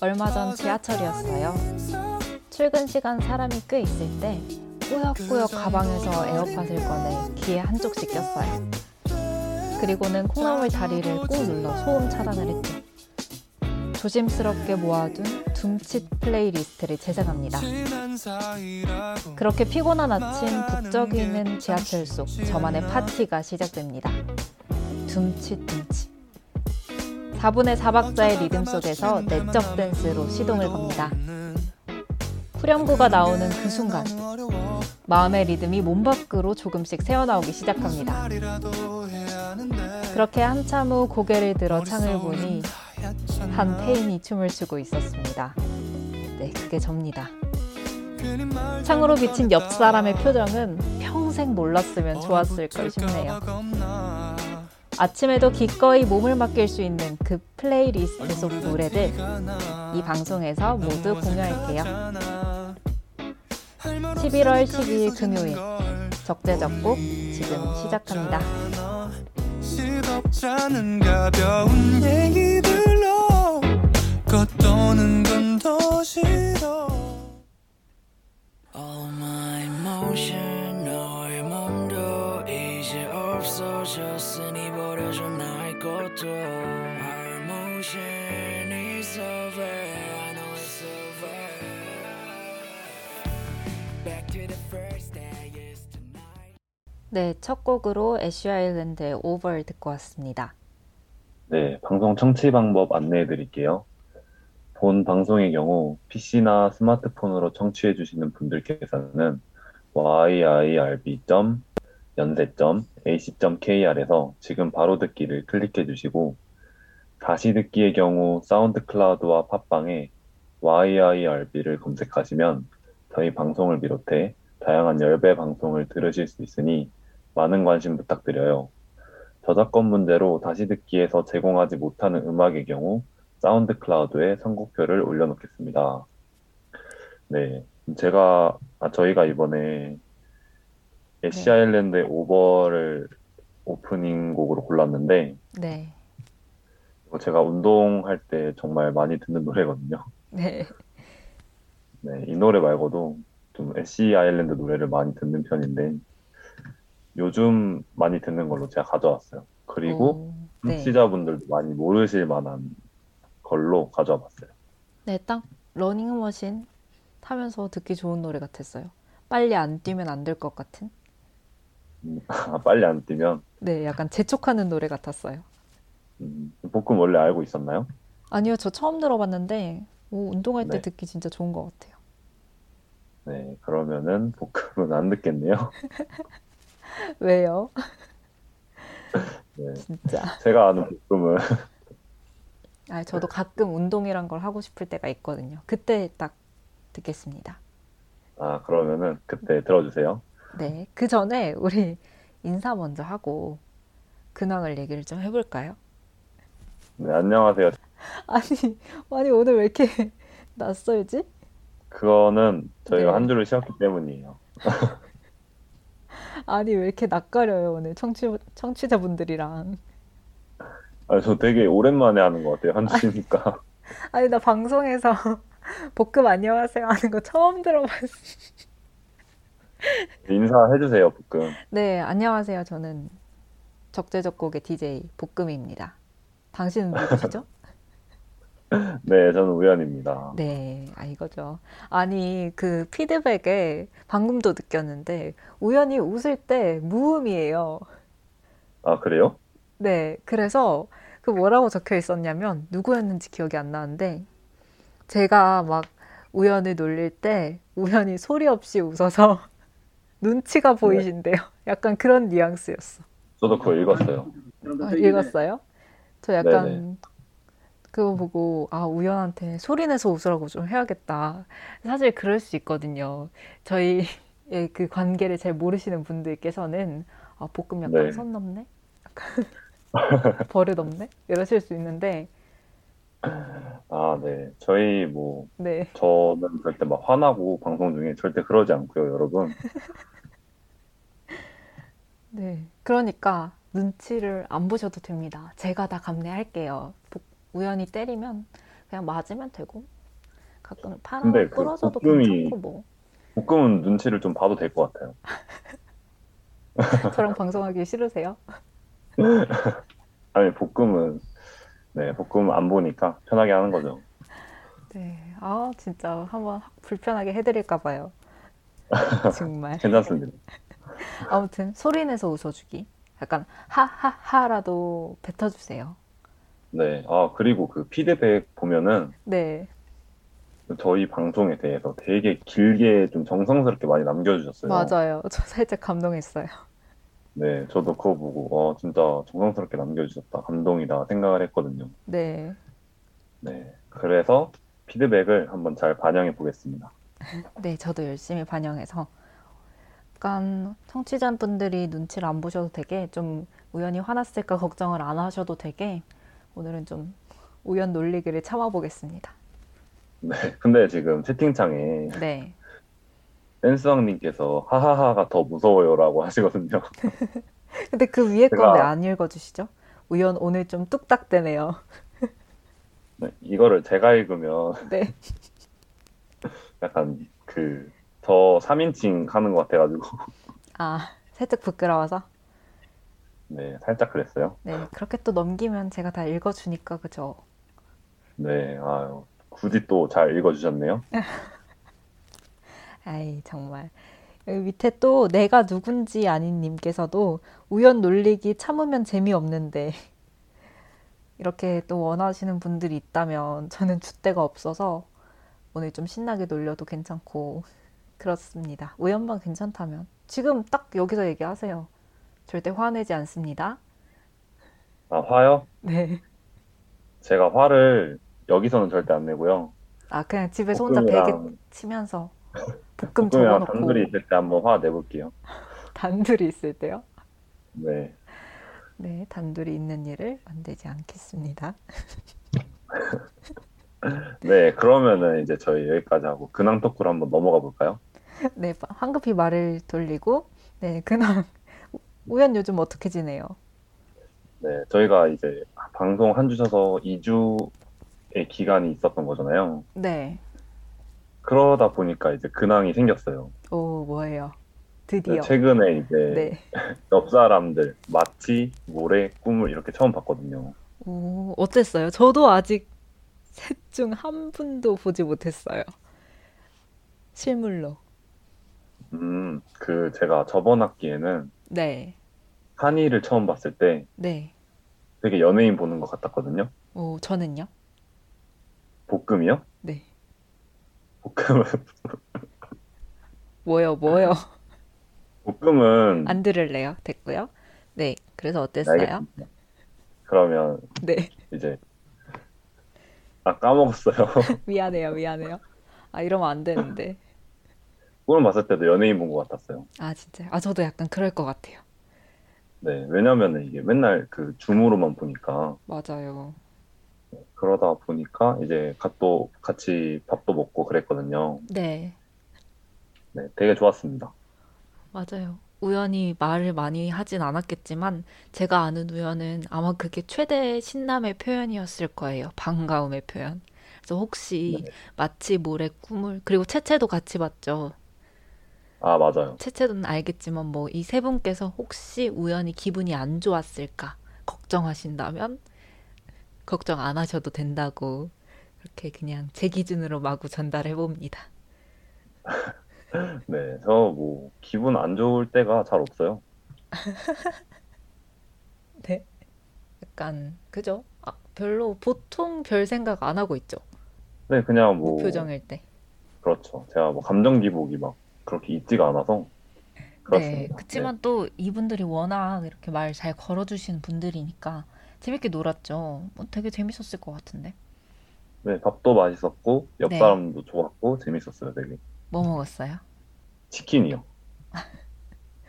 얼마 전 지하철이었어요. 출근 시간 사람이 꽤 있을 때 꾸역꾸역 가방에서 에어팟을 꺼내 귀에 한쪽씩 꼈어요. 그리고는 콩나물 다리를 꾹 눌러 소음 차단을 했죠. 조심스럽게 모아둔 둠칫 playlist를 재생합니다. 그렇게 피곤한 아침 북적이는 지하철 속 저만의 파티가 시작됩니다. 둠칫 둠칫. 4분의 4박자의 리듬 속에서 내적 댄스로 시동을 겁니다. 후렴구가 나오는 그 순간 마음의 리듬이 몸 밖으로 조금씩 새어나오기 시작합니다. 그렇게 한참 후 고개를 들어 창을 보니 한 태인이 춤을 추고 있었습니다. 네, 그게 접니다. 창으로 비친 옆 사람의 표정은 평생 몰랐으면 좋았을 걸 싶네요. 아침에도 기꺼이 몸을 맡길 수 있는 그 플레이리스트 속 노래들 이 방송에서 모두 공유할게요. 11월 12일 금요일. 적재적곡 지금 시작합니다. 시덥잖은 가벼운 얘기들로 겉도는 건 더 싫어. All my emotion 너의 몸도 이제 없어졌으니 버려줘 나의 것도. Our emotion is over 네, 첫 곡으로 Ash Island의 Over를 듣고 왔습니다. 네, 방송 청취 방법 안내해 드릴게요. 본 방송의 경우 PC나 스마트폰으로 청취해 주시는 분들께서는 yirb.yonsei.ac.kr에서 지금 바로 듣기를 클릭해 주시고 다시 듣기의 경우 SoundCloud와 팟빵에 yirb를 검색하시면 저희 방송을 비롯해 다양한 YIRB 방송을 들으실 수 있으니 많은 관심 부탁드려요. 저작권 문제로 다시 듣기에서 제공하지 못하는 음악의 경우 SoundCloud에 선곡표를 올려놓겠습니다. 네, 제가 아, 저희가 이번에 Ash 네. Island의 Over를 오프닝 곡으로 골랐는데 네. 이거 제가 운동할 때 정말 많이 듣는 노래거든요. 네. 네, 이 노래 말고도 좀 애쉬 아일랜드 노래를 많이 듣는 편인데 요즘 많이 듣는 걸로 제가 가져왔어요. 그리고 오, 네. 청취자분들도 많이 모르실 만한 걸로 가져와 봤어요. 네, 딱 러닝머신 타면서 듣기 좋은 노래 같았어요. 빨리 안 뛰면 안 될 것 같은? 음, 빨리 안 뛰면 네, 약간 재촉하는 노래 같았어요. 음, 볶음 원래 알고 있었나요? 아니요, 저 처음 들어봤는데 오, 운동할 때 네. 듣기 진짜 좋은 것 같아요. 네, 그러면은 볶음은 안 듣겠네요. 왜요? 네, 진짜. 제가 아는 볶음은 아, 저도 가끔 운동이란 걸 하고 싶을 때가 있거든요. 그때 딱 듣겠습니다. 아 그러면은 그때 들어주세요. 네, 그 전에 우리 인사 먼저 하고 근황을 얘기를 좀 해볼까요? 네, 안녕하세요. 아니, 아니 오늘 왜 이렇게 낯설지? 그거는 저희가 네. 한 주를 쉬었기 때문이에요. 아니 왜 이렇게 낯가려요 오늘 청취 청취자분들이랑. 아, 저 되게 오랜만에 하는 것 같아요. 한 주니까. 아니 나 방송에서 볶음 안녕하세요 하는 거 처음 들어봤어. 인사해 주세요, 볶음. 네, 안녕하세요. 저는 적재적곡의 DJ 볶음입니다. 당신은 누구시죠? 네, 저는 우연입니다. 네, 아 이거죠. 아니 그 피드백에 방금도 느꼈는데 우연히 웃을 때 무음이에요. 아, 그래요? 네, 그래서 그 뭐라고 적혀 있었냐면 누구였는지 기억이 안 나는데 제가 막 우연을 놀릴 때 우연히 소리 없이 웃어서 눈치가 보이신대요. 약간 그런 뉘앙스였어. 저도 그거 읽었어요. 아, 읽었어요? 저 약간 네네. 그거 보고 아 우연한테 소리 내서 웃으라고 좀 해야겠다. 사실 그럴 수 있거든요. 저희 예, 그 관계를 잘 모르시는 분들께서는 아, 볶음 약간 네. 선 넘네? 버릇 없네? 이러실 수 있는데 아, 네. 저희 뭐, 네. 저는 절대 막 화나고 방송 중에 절대 그러지 않고요, 여러분. 네. 그러니까 눈치를 안 보셔도 됩니다. 제가 다 감내할게요. 복- 우연히 때리면 그냥 맞으면 되고 가끔 팔아 근데 그 부러져도 볶음이- 괜찮고 뭐 볶음은 눈치를 좀 봐도 될 것 같아요. 저랑 방송하기 싫으세요? 아니, 볶음은, 네, 볶음은 안 보니까 편하게 하는 거죠. 네. 아 진짜 한번 불편하게 해드릴까 봐요. 정말. 괜찮습니다. 아무튼 소리 내서 웃어주기. 약간 하하하라도 뱉어주세요. 네. 아, 그리고 그 피드백 보면은 네. 저희 방송에 대해서 되게 길게 좀 정성스럽게 많이 남겨주셨어요. 맞아요. 저 살짝 감동했어요. 네, 저도 그거 보고, 어, 진짜 정성스럽게 남겨주셨다. 감동이다 생각을 했거든요. 네. 네. 그래서 피드백을 한번 잘 반영해 보겠습니다. 네, 저도 열심히 반영해서 약간 청취자분들이 눈치를 안 보셔도 되게 좀 우연히 화났을까 걱정을 안 하셔도 되게 오늘은 좀 우연 놀리기를 참아보겠습니다. 네. 근데 지금 채팅창에 네. 댄스왕님께서 하하하가 더 무서워요라고 하시거든요. 근데 그 위에 건 제가- 왜안 읽어주시죠? 우연 오늘 좀 뚝딱대네요. 네, 이거를 제가 읽으면 네. 약간 그, 저 3인칭 하는 것 같아가지고, 아, 살짝 부끄러워서? 네, 살짝 그랬어요. 네, 그렇게 또 넘기면 제가 다 읽어주니까, 그죠? 네, 아유, 굳이 또 잘 읽어주셨네요. 아이, 정말. 여기 밑에 또 내가 누군지 아닌 님께서도 우연 놀리기 참으면 재미없는데 이렇게 또 원하시는 분들이 있다면 저는 줏대가 없어서 오늘 좀 신나게 놀려도 괜찮고 그렇습니다. 우연만 괜찮다면 지금 딱 여기서 얘기하세요. 절대 화내지 않습니다. 아, 화요? 네. 제가 화를 여기서는 절대 안 내고요. 아, 그냥 집에서 혼자 베개 볶음이랑, 치면서 볶음 볶음이랑 적어놓고 단둘이 있을 때 한번 화 내볼게요. 단둘이 있을 때요. 네. 네, 단둘이 있는 일을 만들지 않겠습니다. 네, 그러면은 이제 저희 여기까지 하고 근황 토크로 한번 넘어가 볼까요? 네, 황급히 말을 돌리고, 네, 근황. 우연 요즘 어떻게 지내요? 네, 저희가 이제 방송 한 주셔서 2주의 기간이 있었던 거잖아요. 네, 그러다 보니까 이제 근황이 생겼어요. 오, 뭐예요? 네, 드디어. 최근에 이제 네. 옆 사람들 마치, 모래, 꿈을 이렇게 처음 봤거든요. 오, 어땠어요? 저도 아직 셋 중 한 분도 보지 못했어요. 실물로. 음, 그 제가 저번 학기에는 네, 한이를 처음 봤을 때 네. 되게 연예인 보는 것 같았거든요. 오, 저는요? 볶음이요? 네. 볶음은 뭐요, 뭐요? 볶음은 안 들을래요? 됐고요. 네, 그래서 어땠어요? 알겠습니다. 그러면 네, 이제 아 까먹었어요. 미안해요, 미안해요. 아, 이러면 안 되는데. 꿈을 봤을 때도 연예인 본 것 같았어요. 아, 진짜요? 아, 저도 약간 그럴 것 같아요. 네, 왜냐면은 이게 맨날 그 줌으로만 보니까 맞아요. 그러다 보니까 이제 갓도 같이 밥도 먹고 그랬거든요. 네, 네, 되게 좋았습니다. 맞아요. 우연히 말을 많이 하진 않았겠지만, 제가 아는 우연은 아마 그게 최대 신남의 표현이었을 거예요. 반가움의 표현. 그래서 혹시 네. 마치 모래 꿈을, 그리고 채채도 같이 봤죠. 아, 맞아요. 채채는 알겠지만, 뭐, 이 세 분께서 혹시 우연히 기분이 안 좋았을까 걱정하신다면, 걱정 안 하셔도 된다고, 그렇게 그냥 제 기준으로 마구 전달해 봅니다. 네, 저 뭐 기분 안 좋을 때가 잘 없어요. 네. 약간, 그죠? 아, 별로, 보통 별 생각 안 하고 있죠. 네, 그냥 뭐 무표정일 때. 그렇죠. 제가 뭐 감정 기복이 막 그렇게 있지가 않아서 네, 그렇습니다. 그치만 또 이분들이 워낙 이렇게 말 잘 걸어주시는 분들이니까 재밌게 놀았죠. 뭐 되게 재밌었을 것 같은데. 네, 네, 밥도 맛있었고 옆 네. 사람도 좋았고 재밌었어요, 되게. 뭐 먹었어요? 치킨이요.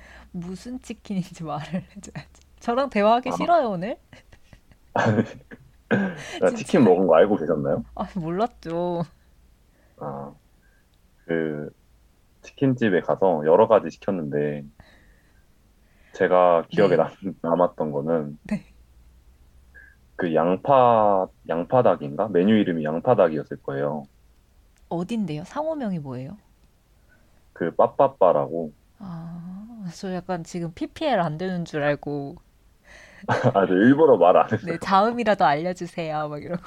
무슨 치킨인지 말을 해줘야지. 저랑 대화하기 아. 싫어요 오늘? 나 치킨 먹은 거 알고 계셨나요? 아 몰랐죠. 아, 그 치킨집에 가서 여러 가지 시켰는데 제가 기억에 네. 남, 남았던 거는 네. 그 양파 양파닭인가? 메뉴 이름이 양파닭이었을 거예요. 어딘데요? 상호명이 뭐예요? 그 빠빠빠라고 아, 저 약간 지금 PPL 안 되는 줄 알고 아주 일부러 말 안 했어요. 네 자음이라도 알려주세요 막 이러고.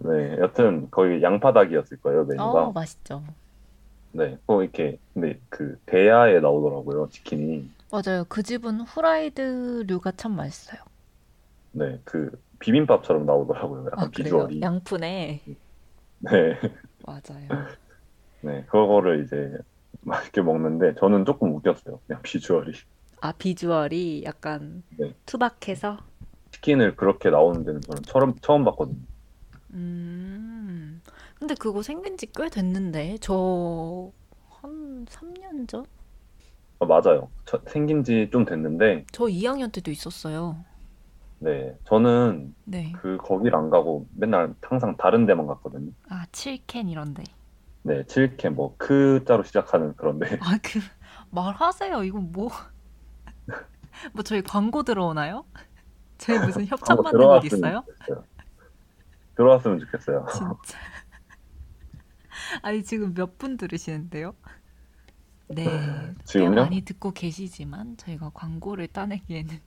네, 여튼 거기 양파닭이었을 거예요 메뉴가. 어 맛있죠. 네, 꼭 이렇게 근데 그 대야에 나오더라고요 치킨이. 맞아요. 그 집은 후라이드류가 참 맛있어요. 네, 그 비빔밥처럼 나오더라고요. 약간 아? 비주얼이. 양푼에 네, 맞아요. 네, 그거를 이제 맛있게 먹는데 저는 조금 웃겼어요. 그냥 비주얼이. 아 비주얼이 약간 네. 투박해서. 치킨을 그렇게 나오는 데는 저는 처음 처음 봤거든요. 음. 근데 그거 생긴 지 꽤 됐는데 저 한 3년 전? 아, 맞아요. 저- 생긴 지 좀 됐는데, 저 2학년 때도 있었어요. 네, 저는 네. 그 거길 안 가고 맨날 항상 다른 데만 갔거든요. 아 7캔 이런데. 네, 7캠 뭐 크 자로 시작하는 그런데 아 그 말하세요. 이거 뭐? 뭐 저희 광고 들어오나요? 저희 무슨 협찬 받는 일 들어왔으면 있어요? 좋겠어요. 들어왔으면 좋겠어요. 진짜. 아니 지금 몇 분 들으시는데요? 네, 꽤 지금요? 많이 듣고 계시지만 저희가 광고를 따내기에는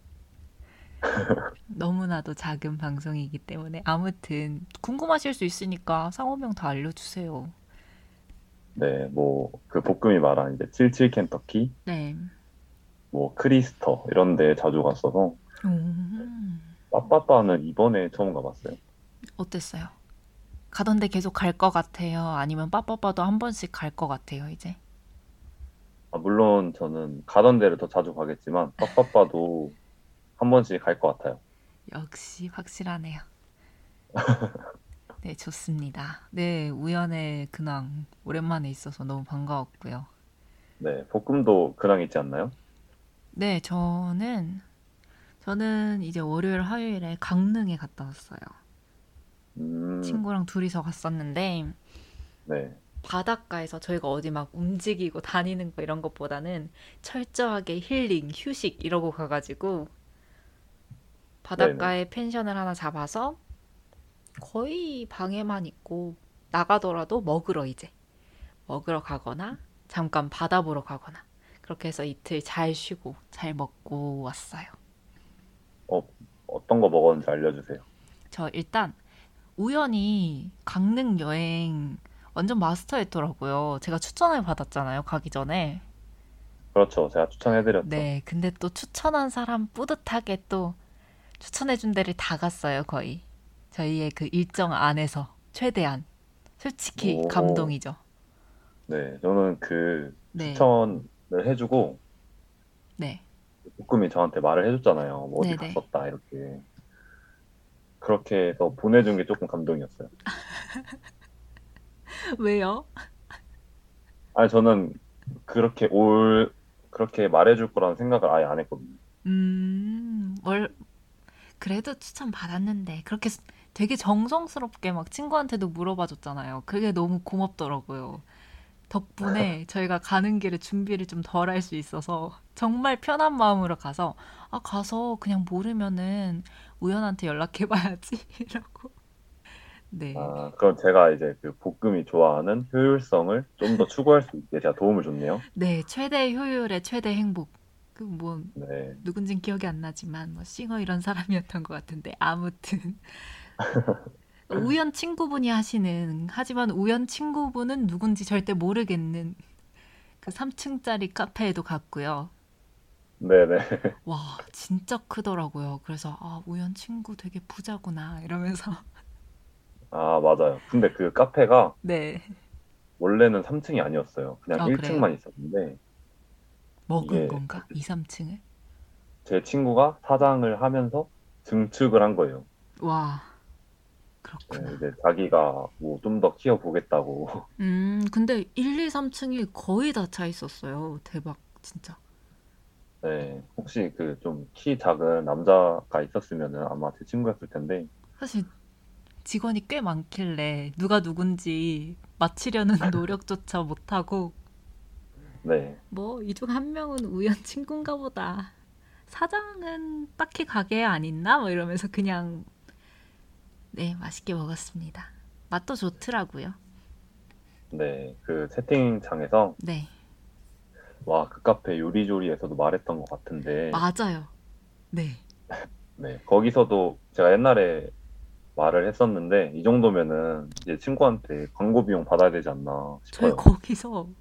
너무나도 작은 방송이기 때문에 아무튼 궁금하실 수 있으니까 상호명 다 알려주세요. 네, 뭐 그 볶음이 말한 이제 77 켄터키, 네. 뭐 크리스터 이런 데 자주 갔어서 음, 빠빠빠는 이번에 처음 가봤어요. 어땠어요? 가던데 계속 갈 것 같아요? 아니면 빠빠빠도 한 번씩 갈 것 같아요, 이제? 아, 물론 저는 가던 데를 더 자주 가겠지만 빠빠빠도 한 번씩 갈 것 같아요. 역시 확실하네요. 네, 좋습니다. 네, 우연의 근황 오랜만에 있어서 너무 반가웠고요. 네, 볶음도 근황 있지 않나요? 네, 저는 저는 이제 월요일, 화요일에 강릉에 갔다 왔어요. 음, 친구랑 둘이서 갔었는데 네, 바닷가에서 저희가 어디 막 움직이고 다니는 거 이런 것보다는 철저하게 힐링, 휴식 이러고 가가지고 바닷가에 펜션을 하나 잡아서 거의 방에만 있고 나가더라도 먹으러 이제 먹으러 가거나 잠깐 바다 보러 가거나 그렇게 해서 이틀 잘 쉬고 잘 먹고 왔어요. 어떤 거 먹었는지 알려주세요. 저 일단 우연히 강릉 여행 완전 마스터했더라고요. 제가 추천을 받았잖아요, 가기 전에. 그렇죠, 제가 추천해드렸죠. 네, 근데 또 추천한 사람 뿌듯하게 또 추천해준 데를 다 갔어요, 거의. 저희의 그 일정 안에서 최대한. 솔직히 오. 감동이죠. 네, 저는 그 네, 추천을 해주고 네. 볶음이 저한테 말을 해줬잖아요. 뭐 어디 네네. 갔었다 이렇게. 그렇게 해서 보내준 게 조금 감동이었어요. 왜요? 아니 저는 그렇게 올 그렇게 말해줄 거라는 생각을 아예 안 했거든요. 음, 뭘, 그래도 추천 받았는데, 그렇게 스- 되게 정성스럽게 막 친구한테도 물어봐 줬잖아요. 그게 너무 고맙더라고요. 덕분에 저희가 가는 길에 준비를 좀 덜 할 수 있어서 정말 편한 마음으로 가서, 아, 가서 그냥 모르면은 우연한테 연락해봐야지. 이러고. 네. 아, 그럼 제가 이제 그 볶음이 좋아하는 효율성을 좀 더 추구할 수 있게 제가 도움을 줬네요. 네, 최대 효율의 최대 행복. 그 뭐, 네, 누군진 기억이 안 나지만 뭐 싱어 이런 사람이었던 것 같은데 아무튼 우연 친구분이 하시는 하지만 우연 친구분은 누군지 절대 모르겠는 그 3층짜리 카페에도 갔고요. 네, 네. 와 진짜 크더라고요. 그래서 아 우연 친구 되게 부자구나 이러면서 아, 맞아요. 근데 그 카페가 네 원래는 3층이 아니었어요. 그냥 아, 1층만 있었는데 먹은 건가 2, 3층을 제 친구가 사장을 하면서 증축을 한 거예요. 와. 이제 자기가 뭐 좀 더 키워보겠다고. 음 근데 1, 2, 3층이 거의 다 차 있었어요. 대박 진짜. 네, 혹시 그 좀 키 작은 남자가 있었으면은 아마 제 친구였을 텐데, 사실 직원이 꽤 많길래 누가 누군지 맞히려는 노력조차 못하고 네, 뭐 이중 한 명은 우연 친구인가 보다. 사장은 딱히 가게 안 있나? 뭐 이러면서 그냥 네 맛있게 먹었습니다. 맛도 좋더라고요. 네, 그 채팅창에서 네 와, 그 카페 요리조리에서도 말했던 것 같은데, 맞아요. 네 네, 거기서도 제가 옛날에 말을 했었는데, 이 정도면은 이제 친구한테 광고 비용 받아야 되지 않나 저희 싶어요. 거기서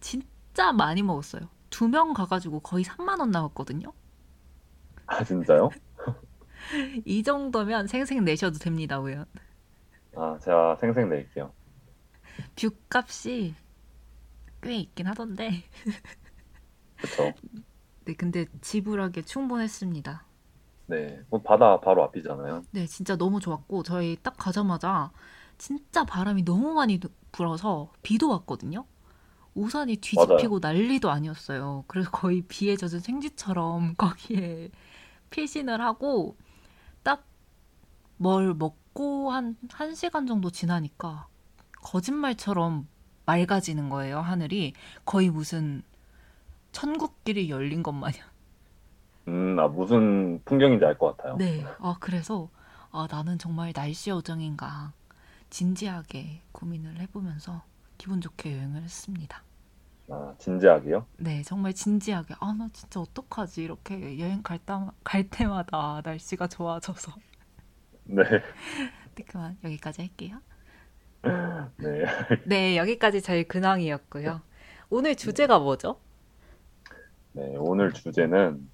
진짜 많이 먹었어요. 두 명 가가지고 거의 3만 원 나왔거든요. 아, 진짜요? 이 정도면 생색 내셔도 됩니다, 우연. 아, 제가 생색 낼게요. view 값이 꽤 있긴 하던데. 그쵸? 네, 근데 지불하기에 충분했습니다. 네, 뭐 바다 바로 앞이잖아요. 네, 진짜 너무 좋았고 저희 딱 가자마자 진짜 바람이 너무 많이 불어서 비도 왔거든요. 우산이 뒤집히고 난리도 아니었어요. 그래서 거의 비에 젖은 생쥐처럼 거기에 피신을 하고 딱 뭘 먹고 한 1시간 정도 지나니까 거짓말처럼 맑아지는 거예요, 하늘이. 거의 무슨 천국길이 열린 것 마냥. 음, 아, 무슨 풍경인지 알 것 같아요. 네. 아, 그래서 아, 나는 정말 날씨 요정인가 진지하게 고민을 해보면서 기분 좋게 여행을 했습니다. 아, 진지하게요? 네, 정말 진지하게. 아, 나 진짜 어떡하지? 이렇게 여행 갈, 때, 갈 때마다 날씨가 좋아져서. 네, 네, 그만 여기까지 할게요. 네. 네, 여기까지 저희 근황이었고요. 오늘 주제가 뭐죠? 네, 오늘 주제는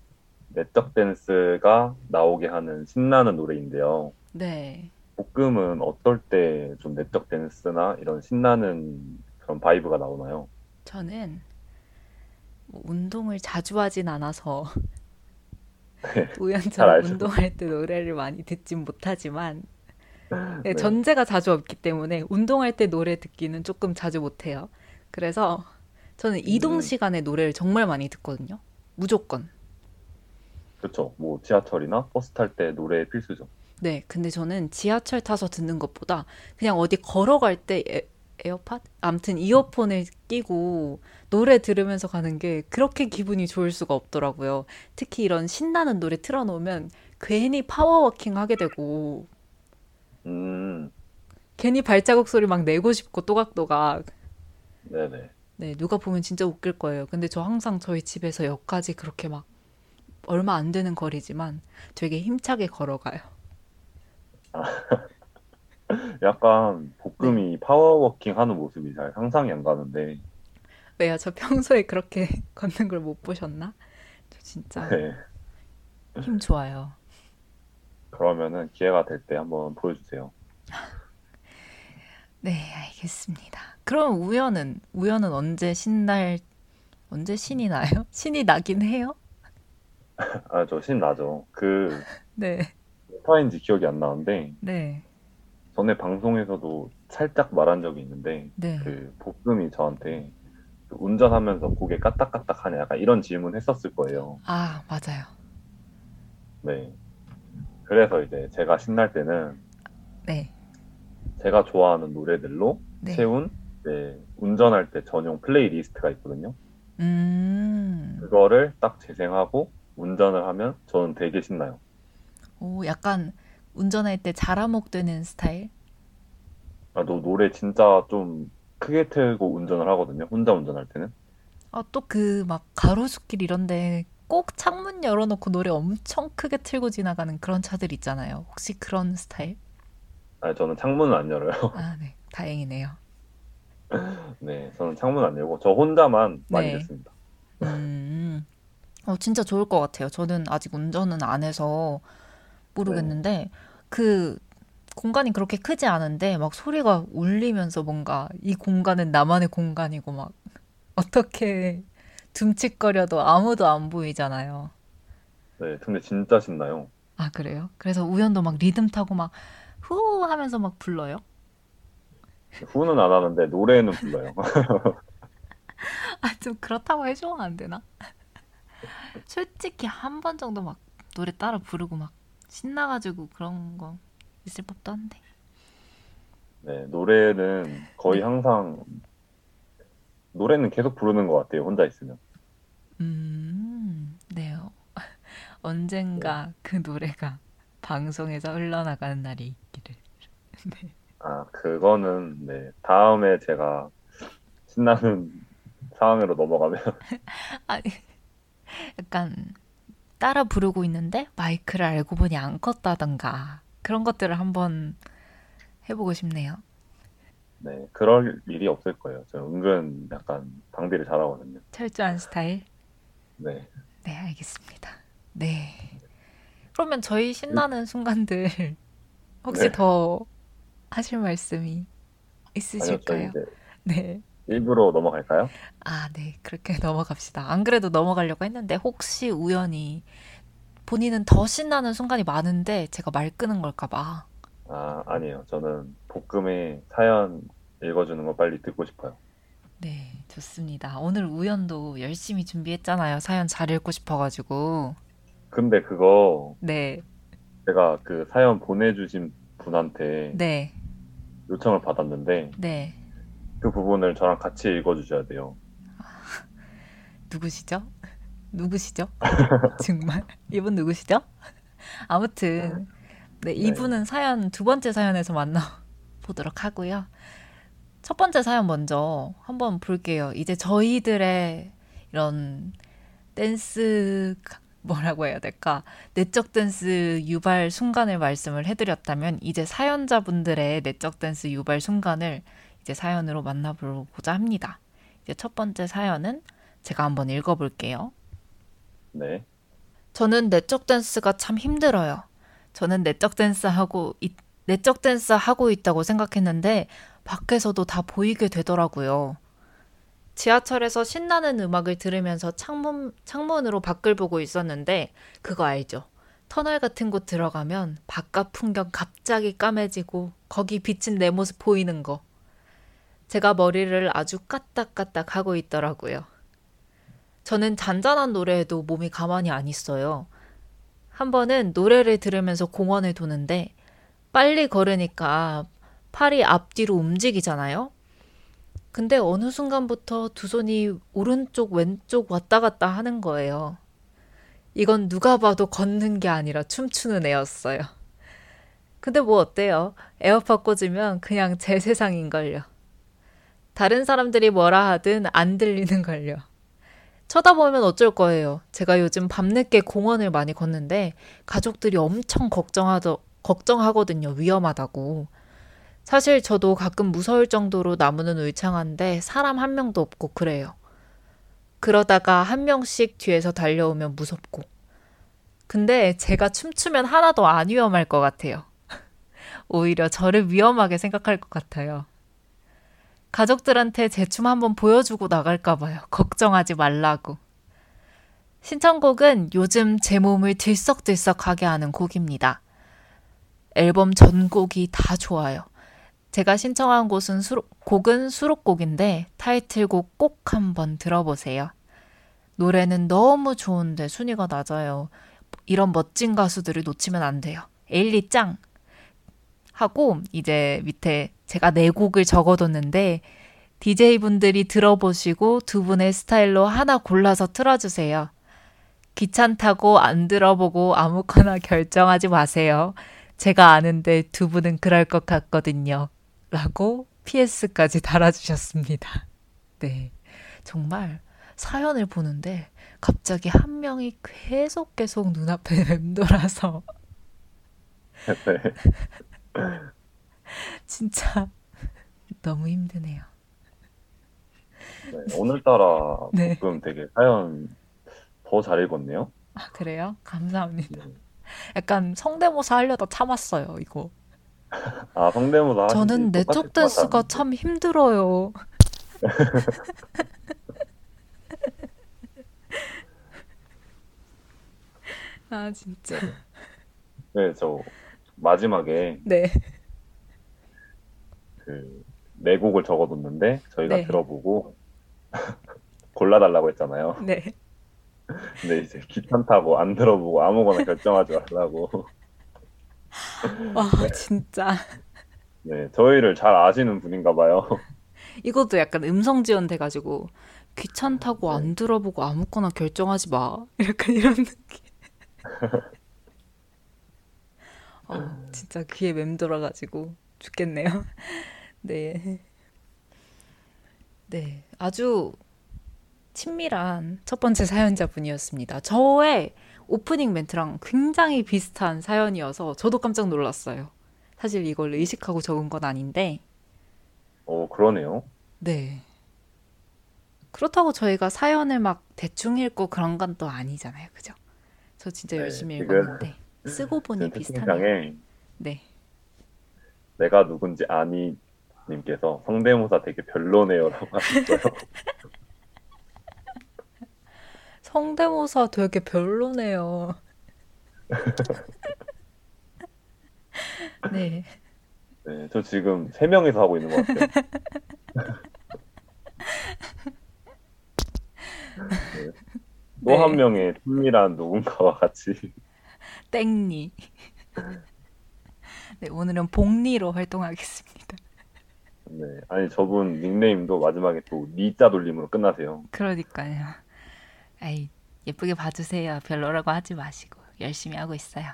내적 댄스가 나오게 하는 신나는 노래인데요. 네. 볶음은 어떨 때 좀 내적 댄스나 이런 신나는 그런 vibe가 나오나요? 저는 뭐 운동을 자주 하진 않아서 잘 우연처럼. 운동할 때 노래를 많이 듣진 못하지만 네, 네. 전제가 자주 없기 때문에 운동할 때 노래 듣기는 조금 자주 못해요. 그래서 저는 이동 음. 시간에 노래를 정말 많이 듣거든요. 무조건. 그렇죠. 뭐 지하철이나 버스 탈 때 노래 필수죠. 네, 근데 저는 지하철 타서 듣는 것보다 그냥 어디 걸어갈 때 에, 에어팟? 아무튼 이어폰을 끼고 노래 들으면서 가는 게 그렇게 기분이 좋을 수가 없더라고요. 특히 이런 신나는 노래 틀어놓으면 괜히 power walking 하게 되고 음, 괜히 발자국 소리 막 내고 싶고 또각또각. 네네. 네, 누가 보면 진짜 웃길 거예요. 근데 저 항상 저희 집에서 역까지 그렇게 막 얼마 안 되는 거리지만 되게 힘차게 걸어가요. 약간 네. 볶음이 파워워킹 하는 모습이 잘 상상이 안 가는데, 왜요? 저 평소에 그렇게 걷는 걸 못 보셨나? 저 진짜 네. 힘 좋아요. 그러면은 기회가 될 때 한번 보여주세요. 네, 알겠습니다. 그럼 우연은 우연은 언제 신날 언제 신이 나요? 신이 나긴 해요? 아, 저 신 나죠. 그, 네, 파인지 기억이 안 나는데, 네, 전에 방송에서도 살짝 말한 적이 있는데, 네. 그 볶음이 저한테 그 운전하면서 고개 까딱까딱 하냐, 약간 이런 질문 했었을 거예요. 아, 맞아요. 네. 그래서 이제 제가 신날 때는 네, 제가 좋아하는 노래들로 네. 채운 네, 운전할 때 전용 playlist가 있거든요. 음, 그거를 딱 재생하고 운전을 하면 저는 되게 신나요. 오, 약간 운전할 때 자라목 되는 스타일? 아, 너 노래 진짜 좀 크게 틀고 운전을 하거든요. 혼자 운전할 때는. 아, 또 그 막 가로수길 이런데 꼭 창문 열어놓고 노래 엄청 크게 틀고 지나가는 그런 차들 있잖아요. 혹시 그런 스타일? 아, 저는 창문을 안 열어요. 아, 네, 다행이네요. 네, 저는 창문 안 열고 저 혼자만 많이 네. 듣습니다. 음, 어, 진짜 좋을 것 같아요. 저는 아직 운전은 안 해서 모르겠는데, 그 공간이 그렇게 크지 않은데, 막 소리가 울리면서 뭔가 이 공간은 나만의 공간이고, 막 어떻게 둠칫거려도 아무도 안 보이잖아요. 네, 근데 진짜 신나요. 아, 그래요? 그래서 우연도 막 리듬 타고 막 후 하면서 막 불러요? 후는 안 하는데 노래는 불러요. 아, 좀 그렇다고 해주면 안 되나? 솔직히 한 번 정도 막 노래 따라 부르고 막 신나가지고 그런 거 있을 법도 한데. 네, 노래는 거의 네. 항상 노래는 계속 부르는 것 같아요. 혼자 있으면. 음, 네요. 언젠가 그 노래가 방송에서 흘러나가는 날이 있기를. 아, 그거는 네, 다음에 제가 신나는 상황으로 넘어가면 아니, 약간 따라 부르고 있는데 마이크를 알고 보니 안 껐다던가 그런 것들을 한번 해보고 싶네요. 네, 그럴 일이 없을 거예요. 저 은근 약간 방비를 잘하거든요. 철저한 스타일. 네, 네, 알겠습니다. 네. 그러면 저희 신나는 순간들 혹시 네. 더 하실 말씀이 아니요, 저 있으실까요? 이제 네. 일부러 넘어갈까요? 아, 네. 그렇게 넘어갑시다. 안 그래도 넘어가려고 했는데 혹시 우연히 본인은 더 신나는 순간이 많은데 제가 말 끄는 걸까 봐. 아, 아니에요. 저는 볶음의 사연 읽어주는 거 빨리 듣고 싶어요. 네, 좋습니다. 오늘 우연도 열심히 준비했잖아요. 사연 잘 읽고 싶어가지고. 근데 그거 네, 제가 그 사연 보내주신 분한테 네, 요청을 받았는데 네. 그 부분을 저랑 같이 읽어주셔야 돼요. 누구시죠? 누구시죠? 정말? 이분 누구시죠? 아무튼, 네, 이분은 사연, 두 번째 사연에서 만나 보도록 하고요. 첫 번째 사연 먼저 한번 볼게요. 이제 저희들의 이런 댄스, 뭐라고 해야 될까? 내적 댄스 유발 순간을 말씀을 해드렸다면, 이제 사연자분들의 내적 댄스 유발 순간을 이제 사연으로 만나보고자 합니다. 이제 첫 번째 사연은 제가 한번 읽어볼게요. 네, 저는 내적 댄스가 참 힘들어요. 저는 내적 댄스 하고 있- 내적 댄스 하고 있다고 생각했는데 밖에서도 다 보이게 되더라고요. 지하철에서 신나는 음악을 들으면서 창문 창문으로 밖을 보고 있었는데 그거 알죠? 터널 같은 곳 들어가면 바깥 풍경 갑자기 까매지고 거기 비친 내 모습 보이는 거. 제가 머리를 아주 까딱까딱 하고 있더라고요. 저는 잔잔한 노래에도 몸이 가만히 안 있어요. 한 번은 노래를 들으면서 공원을 도는데 빨리 걸으니까 팔이 앞뒤로 움직이잖아요. 근데 어느 순간부터 두 손이 오른쪽 왼쪽 왔다 갔다 하는 거예요. 이건 누가 봐도 걷는 게 아니라 춤추는 애였어요. 근데 뭐 어때요? 에어팟 꽂으면 그냥 제 세상인걸요. 다른 사람들이 뭐라 하든 안 들리는 걸요. 쳐다보면 어쩔 거예요. 제가 요즘 밤늦게 공원을 많이 걷는데 가족들이 엄청 걱정하더, 걱정하거든요. 위험하다고. 사실 저도 가끔 무서울 정도로 나무는 울창한데 사람 한 명도 없고 그래요. 그러다가 한 명씩 뒤에서 달려오면 무섭고. 근데 제가 춤추면 하나도 안 위험할 것 같아요. 오히려 저를 위험하게 생각할 것 같아요. 가족들한테 제 춤 한번 보여주고 나갈까 봐요. 걱정하지 말라고. 신청곡은 요즘 제 몸을 들썩들썩하게 하는 곡입니다. 앨범 전곡이 다 좋아요. 제가 신청한 곳은 수록, 곡은 수록곡인데 타이틀곡 꼭 한번 들어보세요. 노래는 너무 좋은데 순위가 낮아요. 이런 멋진 가수들을 놓치면 안 돼요. 에일리 짱! 하고 이제 밑에 제가 네 곡을 적어뒀는데 DJ분들이 들어보시고 두 분의 스타일로 하나 골라서 틀어주세요. 귀찮다고 안 들어보고 아무거나 결정하지 마세요. 제가 아는데 두 분은 그럴 것 같거든요. 라고 PS까지 달아주셨습니다. 네. 정말 사연을 보는데 갑자기 한 명이 계속 계속 눈앞에 맴돌아서 네. 진짜 너무 힘드네요. 네, 오늘따라 네. 볶음 되게 사연 더 잘 읽었네요. 아, 그래요? 감사합니다. 네. 약간 성대모사 하려다 참았어요, 이거. 아, 성대모사 저는 내적 것 댄스가. 참 힘들어요. 아, 진짜. 네, 저 마지막에 네. 그네 곡을 적어뒀는데 저희가 네. 들어보고 골라달라고 했잖아요. 네. 근데 이제 귀찮다고 안 들어보고 아무거나 결정하지 말라고. 와, 진짜. 네, 저희를 잘 아시는 분인가 봐요. 이것도 약간 음성 지원 돼가지고 귀찮다고 네. 안 들어보고 아무거나 결정하지 마. 약간 이런 느낌. 어, 진짜 귀에 맴돌아가지고 죽겠네요. 네. 네. 아주 친밀한 첫 번째 사연자분이었습니다. 저의 오프닝 멘트랑 굉장히 비슷한 사연이어서 저도 깜짝 놀랐어요. 사실 이걸 의식하고 적은 건 아닌데, 어, 그러네요. 네. 그렇다고 저희가 사연을 막 대충 읽고 그런 건 또 아니잖아요. 그죠? 저 진짜 네, 열심히 읽었는데 쓰고 보니 지금 비슷하네요. 네. 내가 누군지 아니 님께서 성대모사 되게 별로네요라고 하셨어요. 성대모사 되게 별로네요. 네. 네, 저 지금 세 명이서 하고 있는 것 같아요. 네. 또 네. 한 명의 친밀한 누군가와 같이 땡니. 네, 오늘은 복리로 활동하겠습니다. 네, 아니 저분 닉네임도 마지막에 또 리자 돌림으로 끝나세요. 그러니까요. 아이, 예쁘게 봐주세요. 별로라고 하지 마시고 열심히 하고 있어요.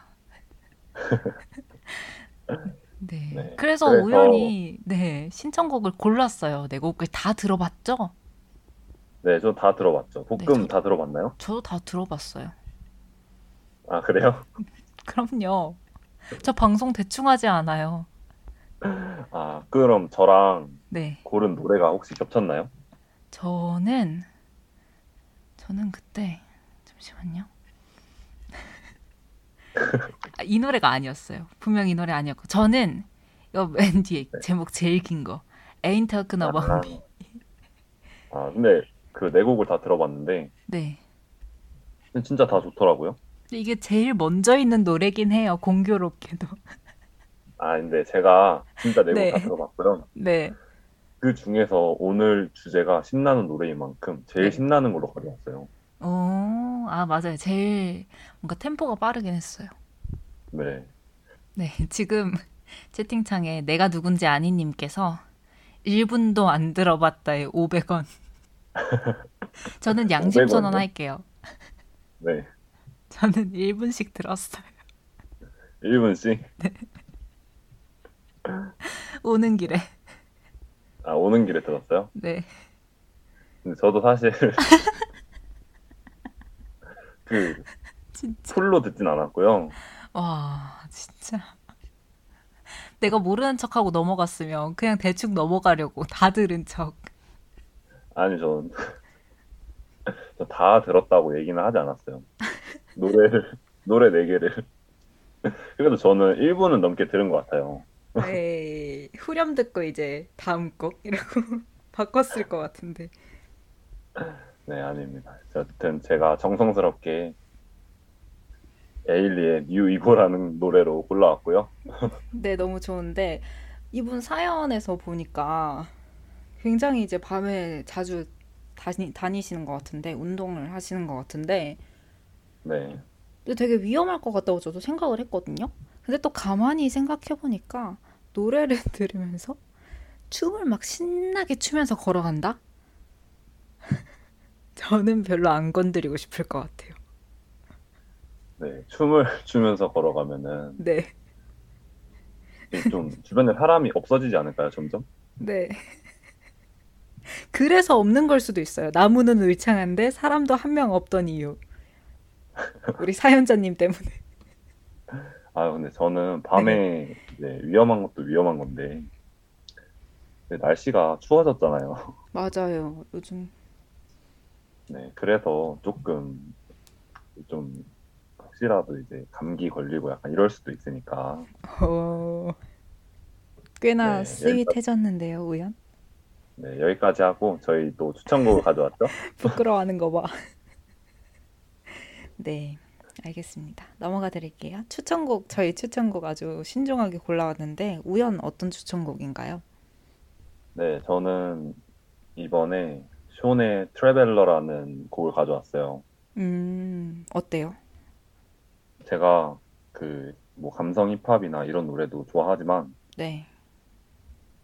네. 네, 그래서 그래서- 우연히 네 신청곡을 골랐어요. 내 곡을 다 들어봤죠? 네, 저 다 들어봤죠. 볶음 네, 저도. 다 들어봤나요? 저도 다 들어봤어요. 아, 그래요? 그럼요. 저 방송 대충 하지 않아요. 아, 그럼 저랑 네. 고른 노래가 혹시 겹쳤나요? 저는 저는 그때 잠시만요. 아, 이 노래가 아니었어요. 분명 이 노래 아니었고 저는 이거 맨 뒤에 제목 제일 긴 거 Ain't Talking About 아, Me. 아, 근데 그 네 곡을 다 들어봤는데 네. 진짜 다 좋더라고요. 이게 제일 먼저 있는 노래긴 해요. 공교롭게도. 아, 근데 제가 진짜 네곡 네. 다 들어봤고요. 네. 그 중에서 오늘 주제가 신나는 노래인 만큼 제일 네. 신나는 걸로 가져왔어요. 오, 아 맞아요. 제일 뭔가 템포가 빠르긴 했어요. 네. 네, 지금 채팅창에 내가 누군지 아닌 님께서 1분도 안 들어봤다에 500원. 저는 양심 500원 이요? 선언할게요. 네. 저는 1분씩 들었어요. 1분씩. 오는 길에. 아, 오는 길에 들었어요? 네. 근데 저도 사실 그 진짜. 풀로 듣진 않았고요. 와, 진짜. 내가 모르는 척하고 넘어갔으면 그냥 대충 넘어가려고 다 들은 척. 아니, 전, 저다 들었다고 얘기는 하지 않았어요. 노래를, 노래 네 개를. 그래도 저는 1분은 넘게 들은 것 같아요. 에이, 후렴 듣고 이제 다음 곡 이라고 바꿨을 것 같은데. 네, 아닙니다. 어쨌든 제가 정성스럽게 에일리의 New Ego라는 노래로 골라왔고요. 네, 너무 좋은데 이분 사연에서 보니까 굉장히 이제 밤에 자주 다니, 다니시는 것 같은데 운동을 하시는 것 같은데 네. 근데 되게 위험할 것 같다고 저도 생각을 했거든요. 근데 또 가만히 생각해 보니까 노래를 들으면서 춤을 막 신나게 추면서 걸어간다? 저는 별로 안 건드리고 싶을 것 같아요. 네. 춤을 추면서 걸어가면은 네, 좀 주변에 사람이 없어지지 않을까요, 점점? 네. 그래서 없는 걸 수도 있어요. 나무는 울창한데 사람도 한 명 없던 이유. 우리 사연자님 때문에. 아, 근데 저는 밤에 이제 위험한 것도 위험한 건데 날씨가 추워졌잖아요. 맞아요. 요즘 네, 그래서 조금 좀 혹시라도 이제 감기 걸리고 약간 이럴 수도 있으니까 어... 꽤나 네, 스윗해졌는데요, 우연? 네, 여기까지 하고 저희 또 추천곡을 가져왔죠. 부끄러워하는 거 봐. 네, 알겠습니다. 넘어가 드릴게요. 추천곡, 저희 추천곡 아주 신중하게 골라왔는데, 우연 어떤 추천곡인가요? 네, 저는 이번에 숀의 트래벨러라는 곡을 가져왔어요. 음, 어때요? 제가 그 뭐 감성 힙합이나 이런 노래도 좋아하지만 네.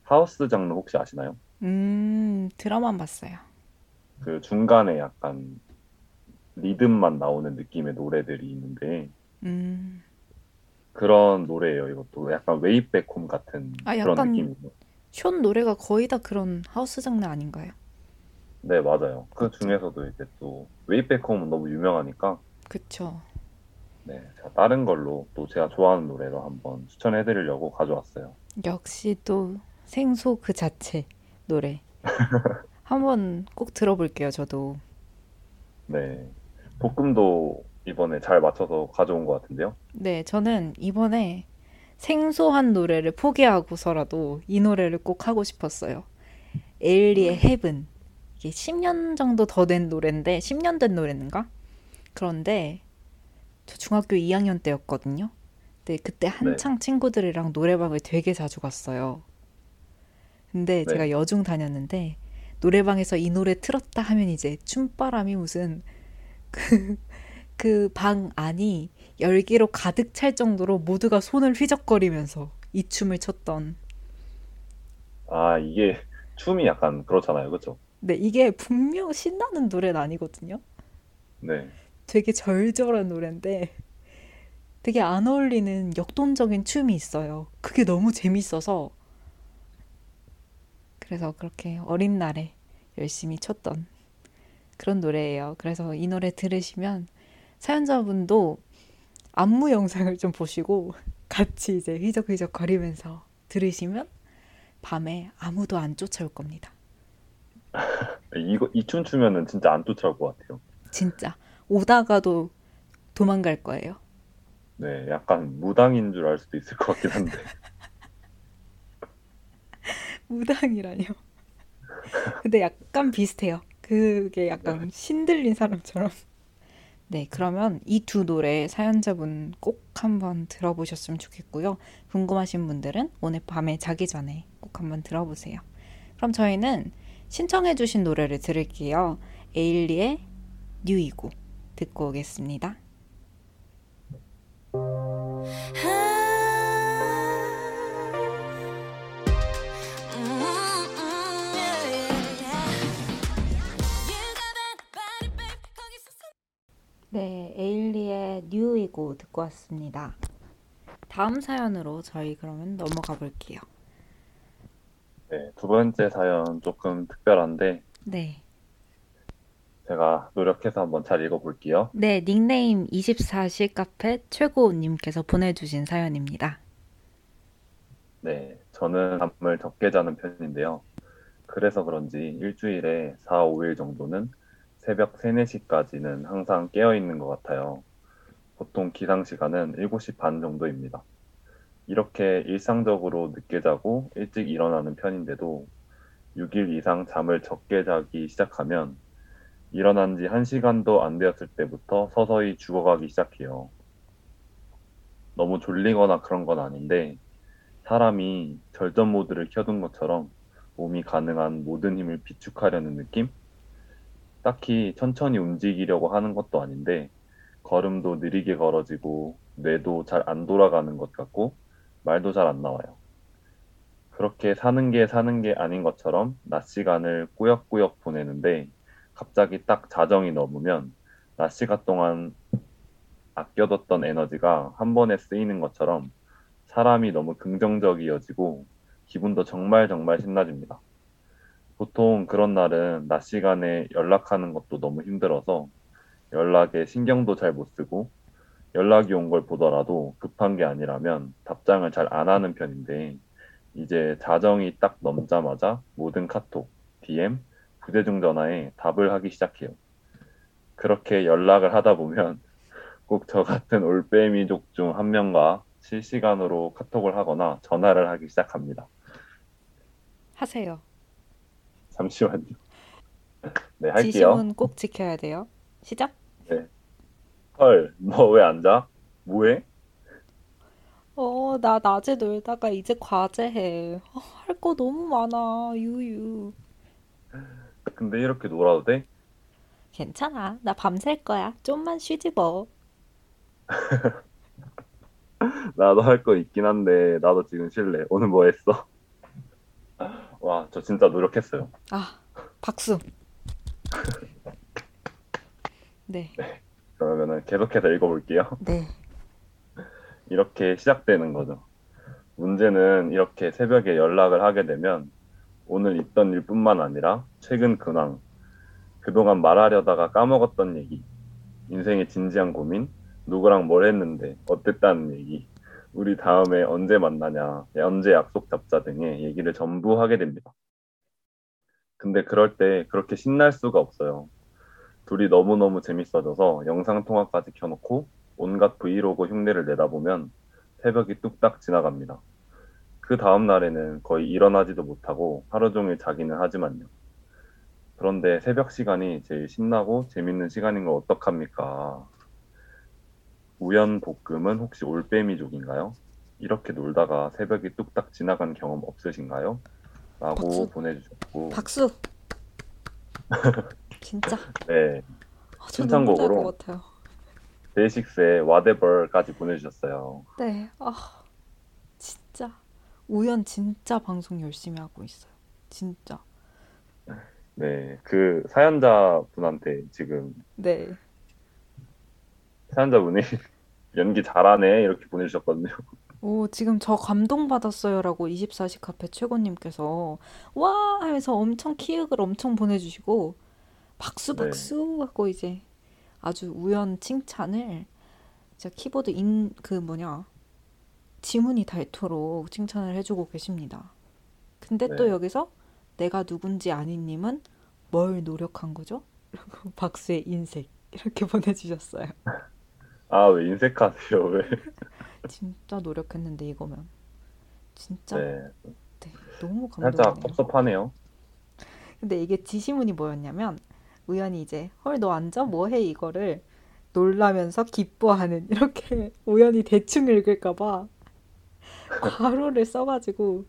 하우스 장르 혹시 아시나요? 음, 드라마만 봤어요. 그 중간에 약간 리듬만 나오는 느낌의 노래들이 있는데 음, 그런 노래예요. 이것도 약간 Way Back Home 같은 아, 그런 느낌이에요. 숀 노래가 거의 다 그런 하우스 장르 아닌가요? 네, 맞아요. 그 중에서도 이제 또 Way Back Home은 너무 유명하니까 그쵸. 네, 다른 걸로 또 제가 좋아하는 노래로 한번 추천해 드리려고 가져왔어요. 역시 또 생소 그 자체 노래. 한번 꼭 들어볼게요, 저도. 네. 볶음도 이번에 잘 맞춰서 가져온 것 같은데요. 네, 저는 이번에 생소한 노래를 포기하고서라도 이 노래를 꼭 하고 싶었어요. 에일리의 헤븐. 이게 10년 정도 더 된 노래인데, 10년 된 노래인가? 그런데 저 중학교 2학년 때였거든요. 근데 그때 한창 친구들이랑 노래방을 되게 자주 갔어요. 근데 제가 네. 여중 다녔는데 노래방에서 이 노래 틀었다 하면 이제 춤바람이 무슨 그그방 안이 열기로 가득 찰 정도로 모두가 손을 휘적거리면서 이 춤을 췄던. 아, 이게 춤이 약간 그렇잖아요. 그렇죠? 근데 이게 분명 신나는 노래는 아니거든요. 네. 되게 절절한 노래인데 되게 안 어울리는 역동적인 춤이 있어요. 그게 너무 재밌어서 그래서 그렇게 어린 날에 열심히 췄던 그런 노래예요. 그래서 이 노래 들으시면 사연자분도 안무 영상을 좀 보시고 같이 이제 휘적휘적 거리면서 들으시면 밤에 아무도 안 쫓아올 겁니다. 이거 이춤 추면은 진짜 안 쫓아올 것 같아요. 진짜 오다가도 도망갈 거예요. 네, 약간 무당인 줄 알 수도 있을 것 같긴 한데. 무당이라뇨. 근데 약간 비슷해요. 그게 약간 신들린 사람처럼. 네, 그러면 이 두 노래 사연자분 꼭 한번 들어보셨으면 좋겠고요. 궁금하신 분들은 오늘 밤에 자기 전에 꼭 한번 들어보세요. 그럼 저희는 신청해주신 노래를 들을게요. 에일리의 뉴이고 듣고 오겠습니다. 네, 에일리의 뉴이고 듣고 왔습니다. 다음 사연으로 저희 그러면 넘어가 볼게요. 네, 두 번째 사연 조금 특별한데 네. 제가 노력해서 한번 잘 읽어볼게요. 네, 닉네임 24시 카페 최고님께서 보내주신 사연입니다. 네, 저는 잠을 적게 자는 편인데요. 그래서 그런지 일주일에 4, 5일 정도는 새벽 3, 4시까지는 항상 깨어 있는 것 같아요. 보통 기상 시간은 7시 반 정도입니다. 이렇게 일상적으로 늦게 자고 일찍 일어나는 편인데도 6일 이상 잠을 적게 자기 시작하면 일어난 지 1시간도 안 되었을 때부터 서서히 죽어가기 시작해요. 너무 졸리거나 그런 건 아닌데 사람이 절전 모드를 켜둔 것처럼 몸이 가능한 모든 힘을 비축하려는 느낌? 딱히 천천히 움직이려고 하는 것도 아닌데 걸음도 느리게 걸어지고 뇌도 잘 안 돌아가는 것 같고 말도 잘 안 나와요. 그렇게 사는 게 사는 게 아닌 것처럼 낮 시간을 꾸역꾸역 보내는데 갑자기 딱 자정이 넘으면 낮 시간 동안 아껴뒀던 에너지가 한 번에 쓰이는 것처럼 사람이 너무 긍정적이어지고 기분도 정말 정말 신나집니다. 보통 그런 날은 낮 시간에 연락하는 것도 너무 힘들어서 연락에 신경도 잘 못 쓰고 연락이 온 걸 보더라도 급한 게 아니라면 답장을 잘 안 하는 편인데 이제 자정이 딱 넘자마자 모든 카톡, DM, 부재중 전화에 답을 하기 시작해요. 그렇게 연락을 하다 보면 꼭 저 같은 올빼미족 중 한 명과 실시간으로 카톡을 하거나 전화를 하기 시작합니다. 하세요. 잠시만요. 네, 할게요. 지심은 꼭 지켜야 돼요. 시작. 헐, 너 왜 안 자? 뭐해? 어, 나 낮에 놀다가 이제 과제해. 어, 할거 너무 많아. 유유. 근데 이렇게 놀아도 돼? 괜찮아. 나 밤샐 거야. 좀만 쉬지 뭐. 나도 할 거 있긴 한데 나도 지금 쉴래. 오늘 뭐 했어? 와, 저 진짜 노력했어요. 아, 박수. 네, 그러면은 계속해서 읽어볼게요. 네. 이렇게 시작되는 거죠. 문제는 이렇게 새벽에 연락을 하게 되면 오늘 있던 일뿐만 아니라 최근 근황, 그동안 말하려다가 까먹었던 얘기, 인생의 진지한 고민, 누구랑 뭘 했는데 어땠다는 얘기, 우리 다음에 언제 만나냐, 언제 약속 잡자 등의 얘기를 전부 하게 됩니다. 근데 그럴 때 그렇게 신날 수가 없어요. 둘이 너무너무 재밌어져서 영상통화까지 켜놓고 온갖 브이로그 흉내를 내다 보면 새벽이 뚝딱 지나갑니다. 그 다음 날에는 거의 일어나지도 못하고 하루 종일 자기는 하지만요. 그런데 새벽 시간이 제일 신나고 재밌는 시간인 걸 어떡합니까? 우연복금은 혹시 올빼미족인가요? 이렇게 놀다가 새벽이 뚝딱 지나간 경험 없으신가요? 라고 박수. 보내주셨고 박수. 진짜. 네, 아, 신청곡으로. 데이식스의 Whatever까지 보내주셨어요. 네, 아, 진짜. 우연 진짜 방송 열심히 하고 있어요. 진짜. 네, 그 사연자 분한테 지금 네. 사연자 분이 연기 잘하네 이렇게 보내주셨거든요. 오, 지금 저 감동받았어요라고 24시 카페 최고님께서 와 하면서 엄청 키읔을 엄청 보내주시고 박수 네. 박수 하고 이제 아주 우연 칭찬을 진짜 키보드 인 그 뭐냐 지문이 닳도록 칭찬을 해주고 계십니다. 근데 또 네. 여기서 내가 누군지 아니님은 뭘 노력한 거죠? 박수의 인색 이렇게 보내주셨어요. 아, 왜 인색하세요? 왜? 진짜 노력했는데 이거면 진짜 네, 네, 너무 살짝 감동이네요. 섭섭하네요. 근데 이게 지시문이 뭐였냐면 우연히 이제 헐 너 앉아 뭐해 이거를 놀라면서 기뻐하는 이렇게 우연히 대충 읽을까 봐 괄호를 써가지고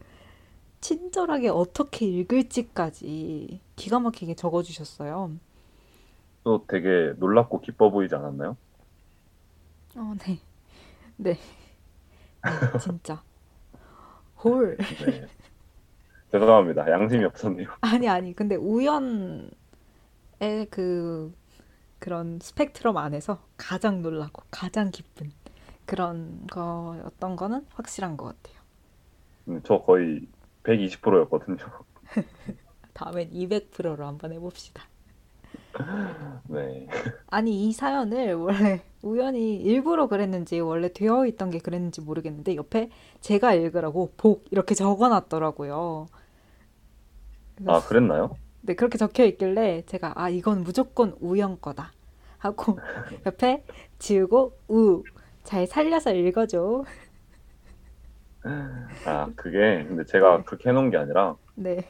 친절하게 어떻게 읽을지까지 기가 막히게 적어주셨어요. 또 되게 놀랍고 기뻐 보이지 않았나요? 어, 네, 네, 네, 진짜 홀 네. 죄송합니다. 양심이 없었네요. 아니 아니 근데 우연의 그 그런 스펙트럼 안에서 가장 놀라고 가장 기쁜 그런 거였던 거는 확실한 것 같아요. 음, 저 거의 120%였거든요. 다음엔 200%로 한번 해봅시다. 네. 아니 이 사연을 원래 우연히 일부러 그랬는지 원래 되어 있던 게 그랬는지 모르겠는데 옆에 제가 읽으라고 복 이렇게 적어놨더라고요. 아, 그랬나요? 네, 그렇게 적혀 있길래 제가 아 이건 무조건 우연 거다 하고 옆에 지우고 우 잘 살려서 읽어줘. 아, 그게 근데 제가 네. 그렇게 해놓은 게 아니라 네.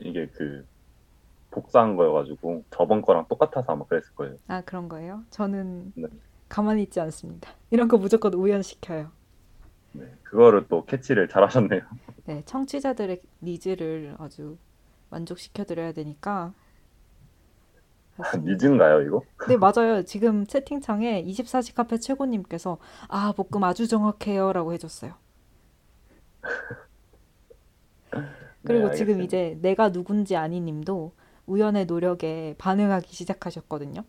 이게 그 복사한 거여가지고 저번 거랑 똑같아서 아마 그랬을 거예요. 아 그런 거예요? 저는 네. 가만히 있지 않습니다. 이런 거 무조건 우연 시켜요. 네. 그거를 또 catch를 잘 하셨네요. 네, 청취자들의 needs를 아주 만족시켜 드려야 되니까. 니즈인가요, 이거? 네, 맞아요. 지금 채팅창에 24시 카페 최고님께서 아, 볶음 아주 정확해요 라고 해줬어요. 그리고 네, 지금. 이제 내가 누군지 아니 님도 우연의 노력에 반응하기 시작하셨거든요.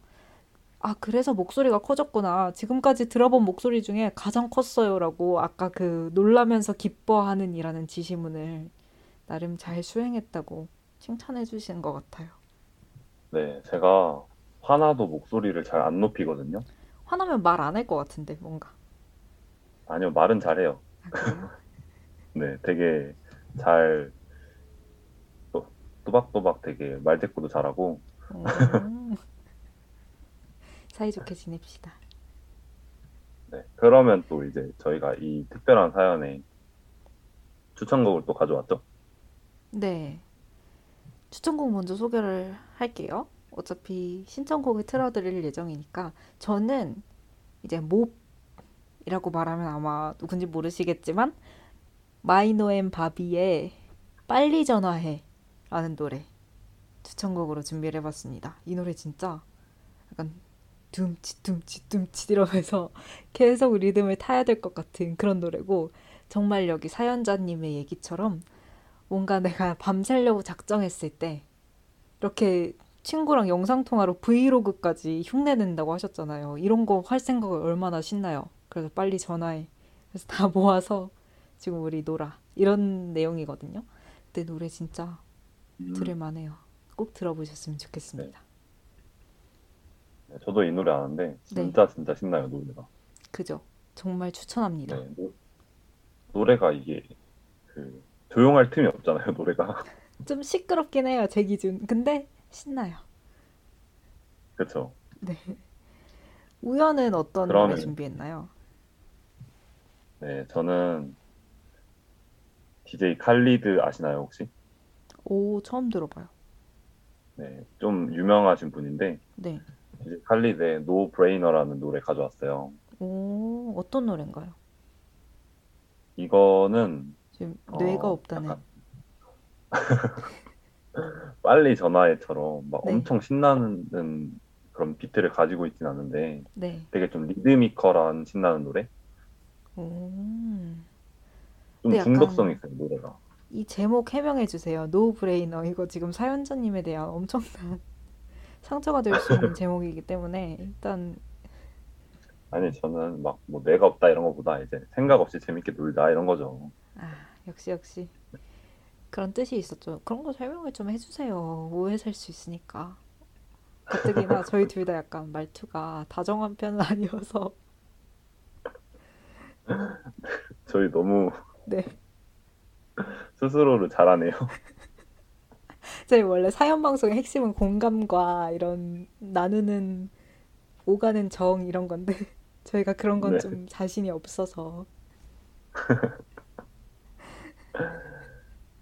아, 그래서 목소리가 커졌구나. 지금까지 들어본 목소리 중에 가장 컸어요라고 아까 그 놀라면서 기뻐하는 이라는 지시문을 나름 잘 수행했다고 칭찬해 주시는 것 같아요. 네, 제가 화나도 목소리를 잘 안 높이거든요. 화나면 말 안 할 것 같은데, 뭔가. 아니요, 말은 잘해요. 아? 네, 되게 잘 또, 또박또박 되게 말대꾸도 잘하고 음. 사이좋게 지냅시다. 네, 그러면 또 이제 저희가 이 특별한 사연에 추천곡을 또 가져왔죠. 네. 추천곡 먼저 소개를 할게요. 어차피 신청곡을 틀어드릴 예정이니까 저는 이제 MOBB이라고 말하면 아마 누군지 모르시겠지만 MINO and BOBBY의 빨리 전화해 라는 노래 추천곡으로 준비를 해봤습니다. 이 노래 진짜 약간 둠치 둠치 둠치 이러면서 계속 리듬을 타야 될 것 같은 그런 노래고 정말 여기 사연자님의 얘기처럼 뭔가 내가 밤새려고 작정했을 때 이렇게 친구랑 영상통화로 브이로그까지 흉내낸다고 하셨잖아요. 이런 거 할 생각을 얼마나 신나요. 그래서 빨리 전화해. 그래서 다 모아서 지금 우리 놀아. 이런 내용이거든요. 근데 노래 진짜 음, 들을 만해요. 꼭 들어보셨으면 좋겠습니다. 네, 저도 이 노래 아는데 진짜 진짜 신나요 노래가. 그죠? 정말 추천합니다. 네, 노, 노래가 이게 그 조용할 틈이 없잖아요 노래가. 좀 시끄럽긴 해요, 제 기준. 근데 신나요. 그렇죠. 네. 우연은 어떤 노래 그러면- 준비했나요? 네, 저는 DJ 칼리드 아시나요 혹시? 오, 처음 들어봐요. 네, 좀 유명하신 분인데 네. DJ 칼리드의 No Brainer.라는 노래 가져왔어요. 오, 어떤 노래인가요? 이거는 지금 어, 뇌가 없다는. 약간 빨리 전화해처럼 막 네. 엄청 신나는 그런 비트를 가지고 있진 않은데 네. 되게 좀 리드미컬한 신나는 노래? 오. 좀 중독성 있어요 노래가. 이 제목 해명해 주세요. No Brainer. 이거 지금 사연자님에 대한 엄청난 상처가 될 수 있는 제목이기 때문에 일단 아니 저는 막뭐 뇌가 없다 이런 거보다 이제 생각 없이 재밌게 놀자 이런 거죠. 아, 역시 역시 그런 뜻이 있었죠. 그런 거 설명을 좀 해주세요. 오해 살 수 있으니까. 가뜩이나 저희 둘 다 약간 말투가 다정한 편은 아니어서 저희 너무 네. 스스로를 잘하네요. 저희 원래 사연 방송의 핵심은 공감과 이런 나누는 오가는 정 이런 건데 저희가 그런 건 네. 좀 자신이 없어서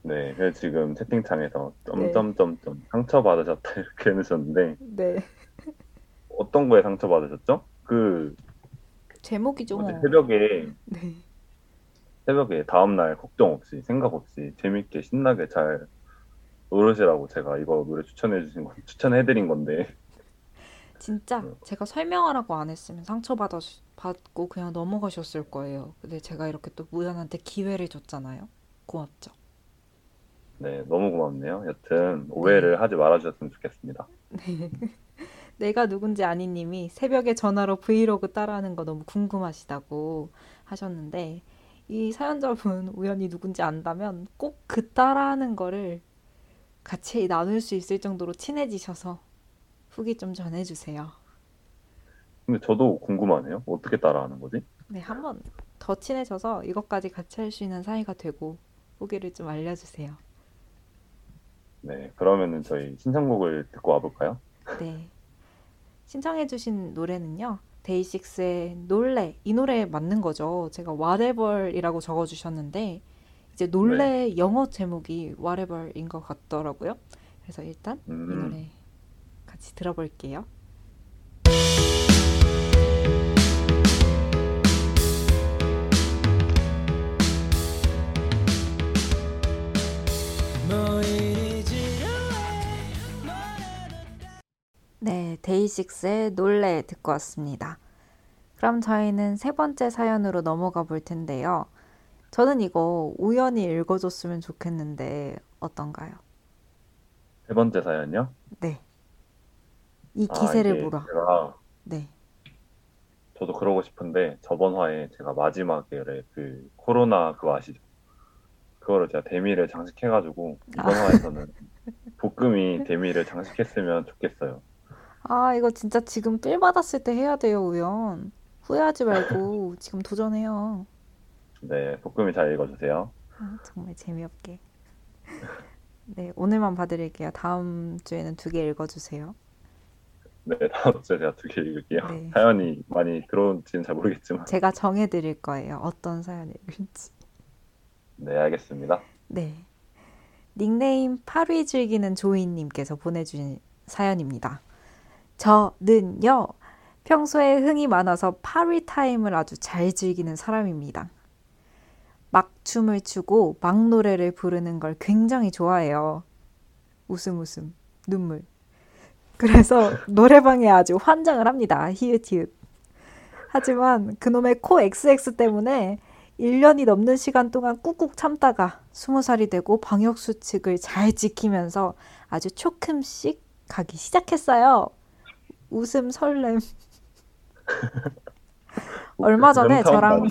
네, 그래서 지금 채팅창에서 네. 점점점점 상처 받으셨다 이렇게 해주셨는데 네 어떤 거에 상처 받으셨죠? 그 제목이죠. 뭐지 새벽에 네. 새벽에 다음날 걱정 없이 생각 없이 재밌게 신나게 잘 노르시라고 제가 이거 노래 추천해 주신 건 추천해 드린 건데 진짜 네. 제가 설명하라고 안 했으면 상처받아 받고 그냥 넘어가셨을 거예요. 근데 제가 이렇게 또 무연한테 기회를 줬잖아요. 고맙죠. 네 너무 고맙네요. 여튼 오해를 하지 말아 주셨으면 좋겠습니다. 네. 내가 누군지 아닌 님이 새벽에 전화로 브이로그 따라하는 거 너무 궁금하시다고 하셨는데 이 사연자분 우연히 누군지 안다면 꼭 그 따라하는 거를 같이 나눌 수 있을 정도로 친해지셔서 후기 좀 전해주세요. 근데 저도 궁금하네요. 어떻게 따라하는 거지? 네, 한번 더 친해져서 이것까지 같이 할 수 있는 사이가 되고 후기를 좀 알려주세요. 네 그러면은 저희 신청곡을 듣고 와볼까요? 네. 신청해주신 노래는요. 데이식스의 놀래. 이 노래 맞는 거죠. 제가 whatever이라고 적어주셨는데 이제 놀래 영어 제목이 whatever인 것 같더라고요. 그래서 일단 이 음, 노래 같이 들어볼게요. 네, 데이식스의 놀래 듣고 왔습니다. 그럼 저희는 세 번째 사연으로 넘어가 볼 텐데요. 저는 이거 우연히 읽어줬으면 좋겠는데 어떤가요? 세 번째 사연요? 네. 이 아, 기세를 보라. 제가 네. 저도 그러고 싶은데 저번 화에 제가 마지막에 그 코로나 그거 아시죠? 그거를 제가 데미를 장식해가지고 이번 아. 화에서는 볶음이 데미를 장식했으면 좋겠어요. 아, 이거 진짜 지금 삘 받았을 때 해야 돼요, 우연. 후회하지 말고 지금 도전해요. 네, 볶음이 잘 읽어주세요. 아, 정말 재미없게. 네, 오늘만 봐드릴게요. 다음 주에는 두 개 읽어주세요. 네, 다음 주에 제가 두 개 읽을게요. 네. 사연이 많이 들어온지는 잘 모르겠지만. 제가 정해드릴 거예요. 어떤 사연 읽을지. 네, 알겠습니다. 네. 닉네임 파리 즐기는 조이님께서 보내주신 사연입니다. 저는요, 평소에 흥이 많아서 party time을 아주 잘 즐기는 사람입니다. 막 춤을 추고 막 노래를 부르는 걸 굉장히 좋아해요. 웃음 웃음. 눈물. 그래서 노래방에 아주 환장을 합니다. 히읗히읗. 하지만 그놈의 코 XX 때문에 1년이 넘는 시간 동안 꾹꾹 참다가 20살이 되고 방역수칙을 잘 지키면서 아주 조금씩 가기 시작했어요. 웃음 설렘. 얼마 전에 저랑.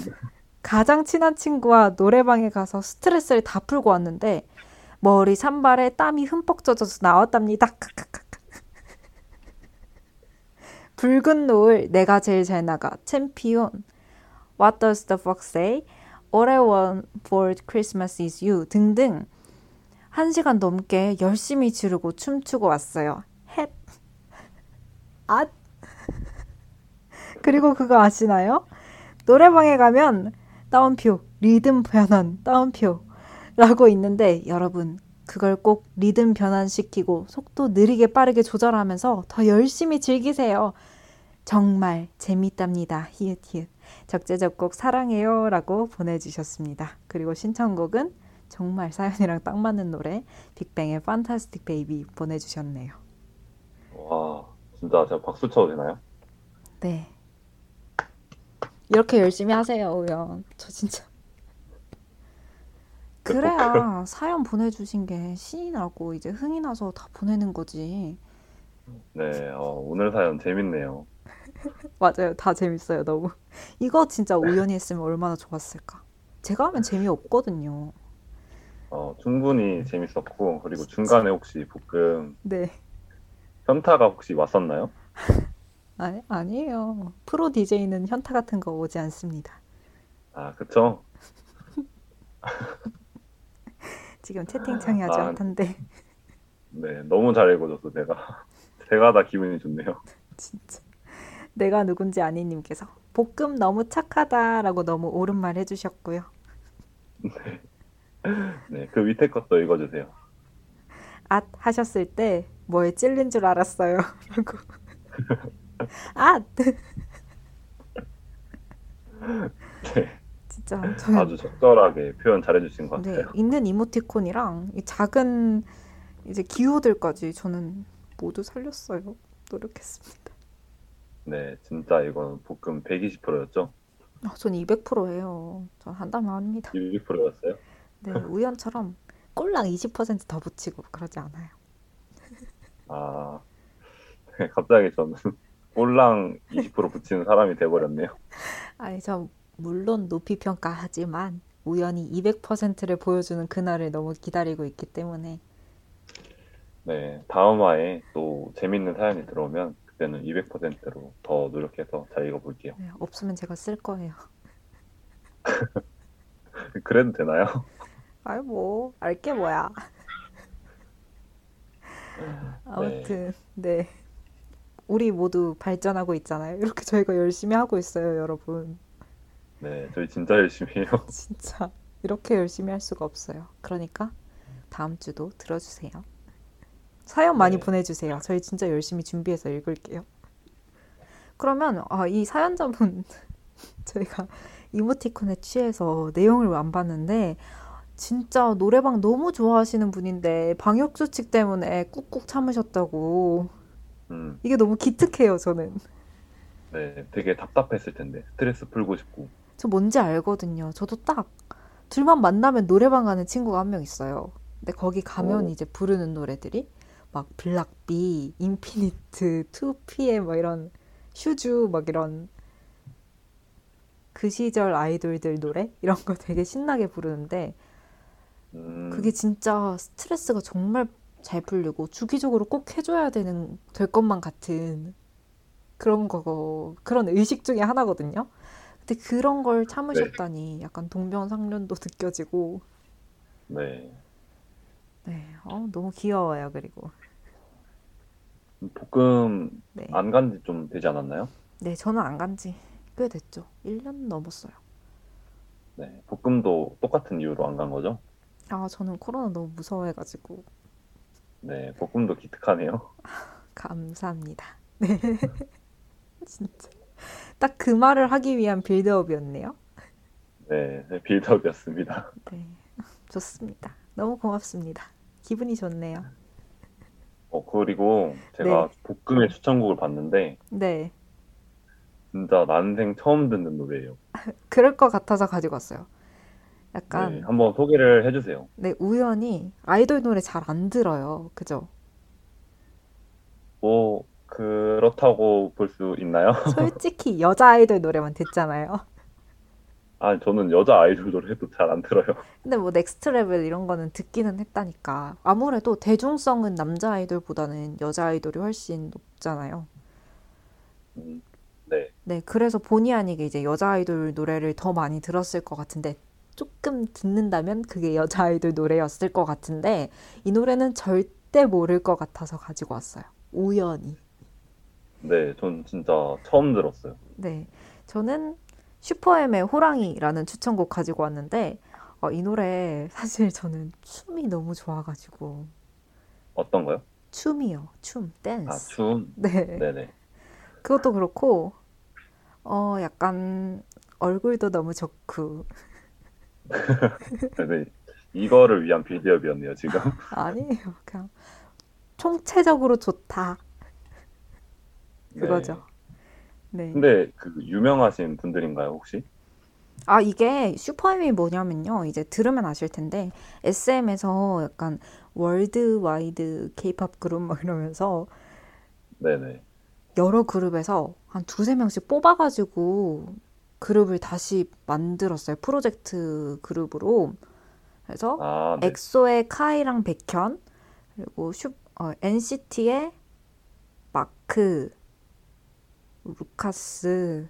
가장 친한 친구와 노래방에 가서 스트레스를 다 풀고 왔는데 머리 산발에 땀이 흠뻑 젖어서 나왔답니다. 붉은 노을 내가 제일 잘 나가 챔피온 What does the fox say? All I want for Christmas is you 등등 한 시간 넘게 열심히 지르고 춤추고 왔어요. 헵. 앗. 그리고 그거 아시나요? 노래방에 가면 따옴표, 리듬 변환, 따옴표라고 있는데 여러분 그걸 꼭 리듬 변환시키고 속도 느리게 빠르게 조절하면서 더 열심히 즐기세요. 정말 재밌답니다. 히읗 히읗. 적재적곡 사랑해요 라고 보내주셨습니다. 그리고 신청곡은 정말 사연이랑 딱 맞는 노래 빅뱅의 판타스틱 베이비 보내주셨네요. 와, 진짜 제가 박수 쳐도 되나요? 네. 이렇게 열심히 하세요, 우연. 저 진짜. 그래야 사연 보내주신 게 신이 나고 이제 흥이 나서 다 보내는 거지. 네, 어, 오늘 사연 재밌네요. 맞아요. 다 재밌어요, 너무. 이거 진짜 우연히 했으면 얼마나 좋았을까. 제가 하면 재미 없거든요. 어, 충분히 재밌었고, 그리고 중간에 혹시 볶음 네. 현타가 혹시 왔었나요? 아니, 아니에요. 프로 DJ는 현타 같은 거 오지 않습니다. 아, 그쵸? 지금 채팅창이 아주 아. 핫한데. 네, 너무 잘 읽어줘서 제가, 제가 다 기분이 좋네요. 진짜. 내가 누군지 아니님께서 볶음 너무 착하다라고 너무 옳은 말 해주셨고요. 네, 그 밑에 것도 읽어주세요. 앗 하셨을 때 뭐에 찔린 줄 알았어요. 라고. 앗! 네, 진짜 저는 아주 적절하게 표현 잘해주신 것 네, 같아요. 있는 이모티콘이랑 이 작은 이제 기호들까지 저는 모두 살렸어요. 노력했습니다. 네, 진짜 이건 볶음 120%였죠? 아, 전 200%예요. 전 한다면 합니다. 200%였어요? 네, 우연처럼 꼴랑 20%더 붙이고 그러지 않아요. 아, 네, 갑자기 저는 꼴랑 20% 붙이는 사람이 돼버렸네요. 아니, 저 물론 높이 평가하지만 우연히 200%를 보여주는 그날을 너무 기다리고 있기 때문에 네, 다음 화에 또 재밌는 사연이 들어오면 그때는 200%로 더 노력해서 잘 읽어볼게요. 네, 없으면 제가 쓸 거예요. 그래도 되나요? 아이 뭐 알게 뭐야. 아무튼 네. 우리 모두 발전하고 있잖아요. 이렇게 저희가 열심히 하고 있어요, 여러분. 네, 저희 진짜 열심히 해요. 진짜 이렇게 열심히 할 수가 없어요. 그러니까 다음 주도 들어주세요. 사연 많이 네. 보내주세요. 저희 진짜 열심히 준비해서 읽을게요. 그러면 아, 이 사연자분 저희가 이모티콘에 취해서 내용을 안 봤는데 진짜 노래방 너무 좋아하시는 분인데 방역 수칙 때문에 꾹꾹 참으셨다고. 음, 이게 너무 기특해요 저는. 네, 되게 답답했을 텐데. 스트레스 풀고 싶고. 저 뭔지 알거든요. 저도 딱 둘만 만나면 노래방 가는 친구가 한 명 있어요. 근데 거기 가면 오. 이제 부르는 노래들이 막 Block B, Infinite, 2PM 막 이런 슈주 막 이런 그 시절 아이돌들 노래? 이런 거 되게 신나게 부르는데 음, 그게 진짜 스트레스가 정말 잘 풀리고 주기적으로 꼭 해줘야 되는 될 것만 같은 그런 거 그런 의식 중에 하나거든요. 근데 그런 걸 참으셨다니 약간 동병상련도 느껴지고 네, 네, 어, 너무 귀여워요. 그리고 볶음 네, 안간 지 좀 되지 않았나요? 네 저는 안 간 지 꽤 됐죠. 1년 넘었어요. 네, 볶음도 똑같은 이유로 안 간 거죠? 아 저는 코로나 너무 무서워해가지고 네, 볶음도 기특하네요. 감사합니다. 네, 진짜 딱 그 말을 하기 위한 빌드업이었네요. 네, 네, 빌드업이었습니다. 네, 좋습니다. 너무 고맙습니다. 기분이 좋네요. 어, 그리고 제가 볶음의 추천곡을 봤는데 네. 진짜 난생 처음 듣는 노래예요. 그럴 것 같아서 가지고 왔어요. 네, 약간 한번 소개를 해주세요. 네, 우연이 아이돌 노래 잘 안 들어요. 그죠? 뭐 그렇다고 볼 수 있나요? 솔직히 여자 아이돌 노래만 듣잖아요. 아, 저는 여자 아이돌 노래도 잘 안 들어요. 근데 뭐 Next Level 이런 거는 듣기는 했다니까. 아무래도 대중성은 남자 아이돌보다는 여자 아이돌이 훨씬 높잖아요. 음, 네, 네, 그래서 본의 아니게 이제 여자 아이돌 노래를 더 많이 들었을 것 같은데 조금 듣는다면 그게 여자 아이돌 노래였을 것 같은데 이 노래는 절대 모를 것 같아서 가지고 왔어요. 우연히. 네, 전 진짜 처음 들었어요. 네, 저는 슈퍼엠의 호랑이라는 추천곡 가지고 왔는데 어, 이 노래 사실 저는 춤이 너무 좋아가지고 어떤 거요? 춤이요, 춤, 아, 댄스. 춤. 네, 네네. 그것도 그렇고 어 약간 얼굴도 너무 좋고 네, 이거를 위한 빌드업이었네요, 지금. 아니에요, 그냥 총체적으로 좋다 그거죠. 네. 네. 근데 그 유명하신 분들인가요, 혹시? 아, 이게 슈퍼엠이 뭐냐면요. 이제 들으면 아실 텐데, SM에서 약간 worldwide 케이팝 그룹 막 이러면서 네네. 여러 그룹에서 한 두세 명씩 뽑아가지고 그룹을 다시 만들었어요. 프로젝트 그룹으로. 그래서 아, 네. 엑소의 카이랑 백현, 그리고 슈, 어, NCT의 마크, 루카스,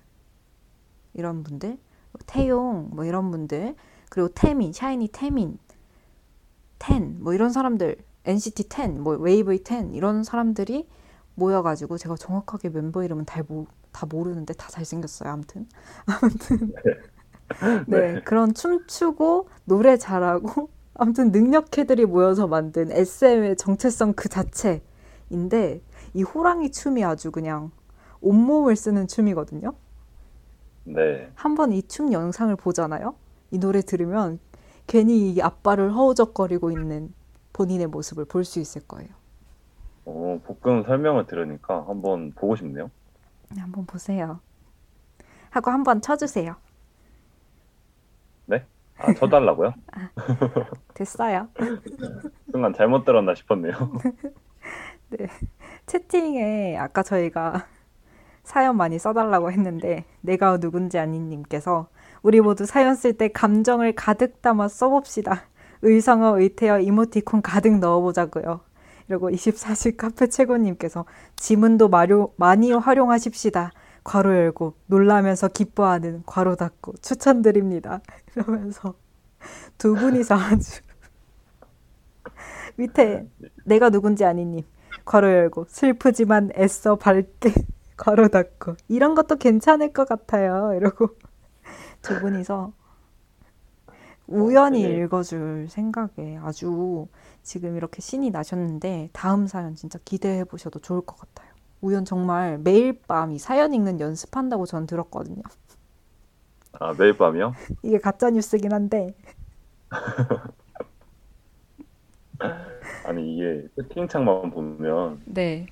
이런 분들, 태용, 뭐 이런 분들, 그리고 태민, 샤이니 태민, 텐, 뭐 이런 사람들, NCT 10, 뭐 웨이브의 10, 이런 사람들이 모여가지고 제가 정확하게 멤버 이름은 다, 모, 다 모르는데 다 잘생겼어요. 아무튼. 아무튼. 네, 그런 춤추고 노래 잘하고 아무튼 능력캐들이 모여서 만든 SM의 정체성 그 자체인데 이 호랑이 춤이 아주 그냥 온몸을 쓰는 춤이거든요. 네. 한번 이 춤 영상을 보잖아요. 이 노래 들으면 괜히 이 앞발을 허우적거리고 있는 본인의 모습을 볼 수 있을 거예요. 어, 볶음 설명을 들으니까 한번 보고 싶네요. 네, 한번 보세요. 하고 한번 쳐주세요. 아, 쳐달라고요? 됐어요. 순간 잘못 들었나 싶었네요. 채팅에 아까 저희가 사연 많이 써달라고 했는데 내가 누군지 아닌 님께서 우리 모두 사연 쓸 때 감정을 가득 담아 써봅시다. 의성어, 의태어, 이모티콘 가득 넣어보자고요. 그리고 24시 카페 최고님께서 지문도 마료, 많이 활용하십시다. 괄호 열고 놀라면서 기뻐하는 괄호 닫고 추천드립니다. 이러면서 두 분이서 아주 밑에 내가 누군지 아니님 괄호 열고 슬프지만 애써 밝게 괄호 닫고 이런 것도 괜찮을 것 같아요. 이러고 두 분이서 우연히 되게- 읽어줄 생각에 아주 지금 이렇게 신이 나셨는데 다음 사연 진짜 기대해 보셔도 좋을 것 같아요. 우연 정말 매일 밤 이 사연 읽는 연습한다고 전 들었거든요. 아, 매일 밤이요? 이게 가짜 뉴스긴 한데 아니, 이게 채팅창만 보면 네.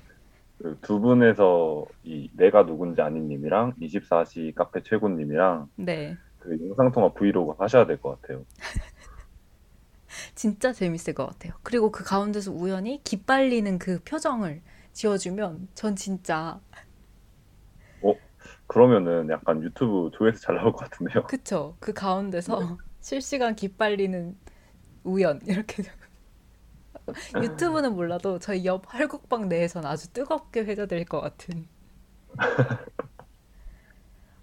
그 두 분에서 이 내가 누군지 아닌 님이랑 24시 카페 최고 님이랑 네. 그 영상통화 브이로그 하셔야 될 것 같아요. 진짜 재밌을 것 같아요. 그리고 그 가운데서 우연히 기빨리는 그 표정을 지어주면 전 진짜 그러면은 약간 유튜브 조회수 잘 나올 것 같은데요. 그쵸. 그 가운데서 실시간 기빨리는 우연 이렇게 유튜브는 몰라도 저희 옆 활국방 내에선 아주 뜨겁게 회자될 것 같은.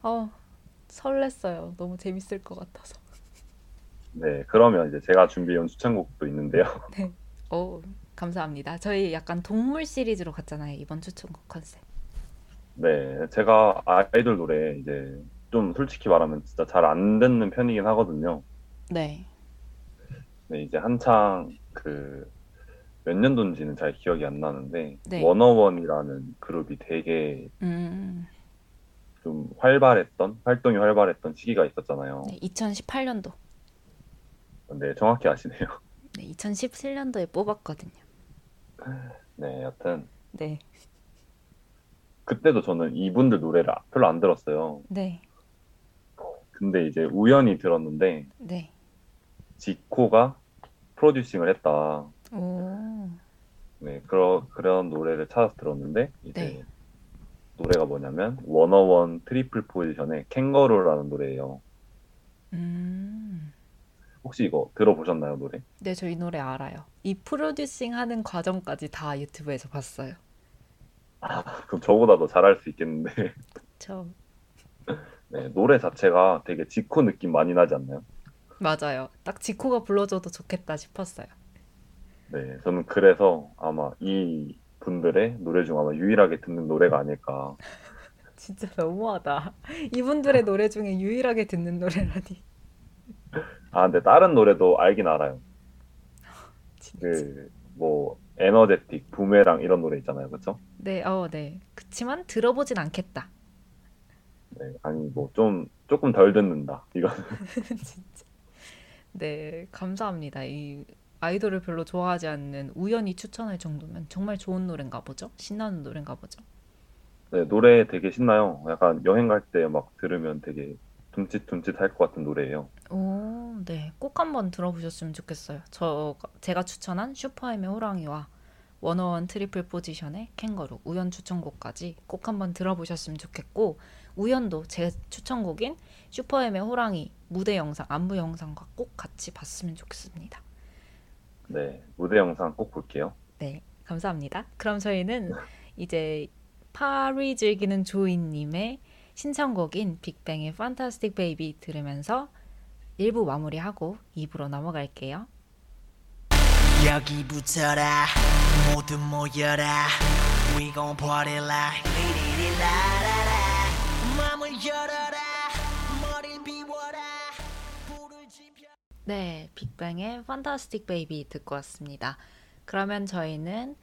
어 설렜어요. 너무 재밌을 것 같아서. 네, 그러면 이제 제가 준비해온 추천곡도 있는데요. 오 감사합니다. 저희 약간 동물 시리즈로 갔잖아요. 이번 추천곡 컨셉. 네, 제가 아이돌 노래 이제 좀 솔직히 말하면 진짜 잘 안 듣는 편이긴 하거든요. 네. 네, 이제 한창 그 몇 년도인지는 잘 기억이 안 나는데 네. 워너원이라는 그룹이 되게 음. 좀 활발했던 활동이 활발했던 시기가 있었잖아요. 네, 2018년도. 네, 정확히 아시네요. 네, 2017년도에 뽑았거든요. 네, 여튼 네. 그때도 저는 이분들 노래를 별로 안 들었어요. 네. 근데 이제 우연히 들었는데 네. 지코가 producing을 했다. 오. 네, 그런 그런 노래를 찾아서 들었는데 이제 네. 노래가 뭐냐면 워너원 트리플 포지션의 캥거루라는 노래예요. 음. 혹시 이거 들어보셨나요, 노래? 네, 저 이 노래 알아요. 이 프로듀싱 하는 과정까지 다 유튜브에서 봤어요. 그럼 저보다 더 잘할 수 있겠는데 저 네, 노래 자체가 되게 지코 느낌 많이 나지 않나요? 맞아요. 딱 지코가 불러줘도 좋겠다 싶었어요. 네, 저는 그래서 아마 이 분들의 노래 중 아마 유일하게 듣는 노래가 아닐까. 진짜 너무하다. 이분들의 노래 중에 유일하게 듣는 노래라니. 아, 근데 다른 노래도 알긴 알아요. 진짜. 그뭐 에너제틱, 부메랑 이런 노래 있잖아요, 그렇죠? 네, 어, 네. 그치만 들어보진 않겠다. 네, 아니 뭐 좀 조금 덜 듣는다. 이거 진짜. 네, 감사합니다. 이 아이돌을 별로 좋아하지 않는 우연히 추천할 정도면 정말 좋은 노래인가 보죠? 신나는 노래인가 보죠? 네, 노래 되게 신나요. 약간 여행 갈 때 막 들으면 되게 둠칫둠칫 할 것 같은 노래예요. 오, 네. 꼭 한번 들어보셨으면 좋겠어요. 저 제가 추천한 슈퍼엠의 호랑이와 워너원 트리플 포지션의 캥거루 우연 추천곡까지 꼭 한번 들어보셨으면 좋겠고 우연도 제 추천곡인 슈퍼엠의 호랑이 무대 영상 안무 영상과 꼭 같이 봤으면 좋겠습니다. 네, 무대 영상 꼭 볼게요. 네, 감사합니다. 그럼 저희는 이제 파리 즐기는 조이님의 신청곡인 빅뱅의 Fantastic Baby 들으면서 1부 마무리하고 2부로 넘어갈게요. 여기 붙어라 모두 모여라 We gon' party like 리리리 라라라 맘을 열어 네, 빅뱅의 Fantastic Baby 듣고 왔습니다. 그러면 저희는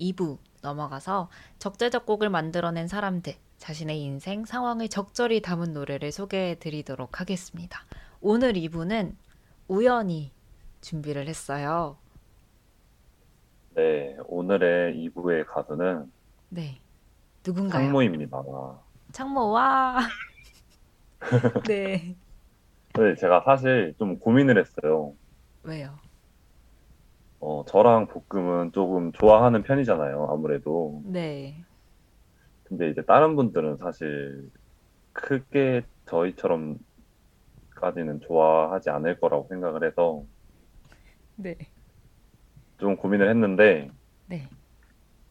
2부 넘어가서 적재적 곡을 만들어낸 사람들, 자신의 인생, 상황을 적절히 담은 노래를 소개해 드리도록 하겠습니다. 오늘 2부는 우연히 준비를 했어요. 네, 오늘의 2부의 가수는 네. 누군가요? 창모입니다. 창모와 네. 네, 제가 사실 좀 고민을 했어요. 왜요? 어, 저랑 볶음은 조금 좋아하는 편이잖아요, 아무래도. 네. 근데 이제 다른 분들은 사실 크게 저희처럼까지는 좋아하지 않을 거라고 생각을 해서 네. 좀 고민을 했는데 네.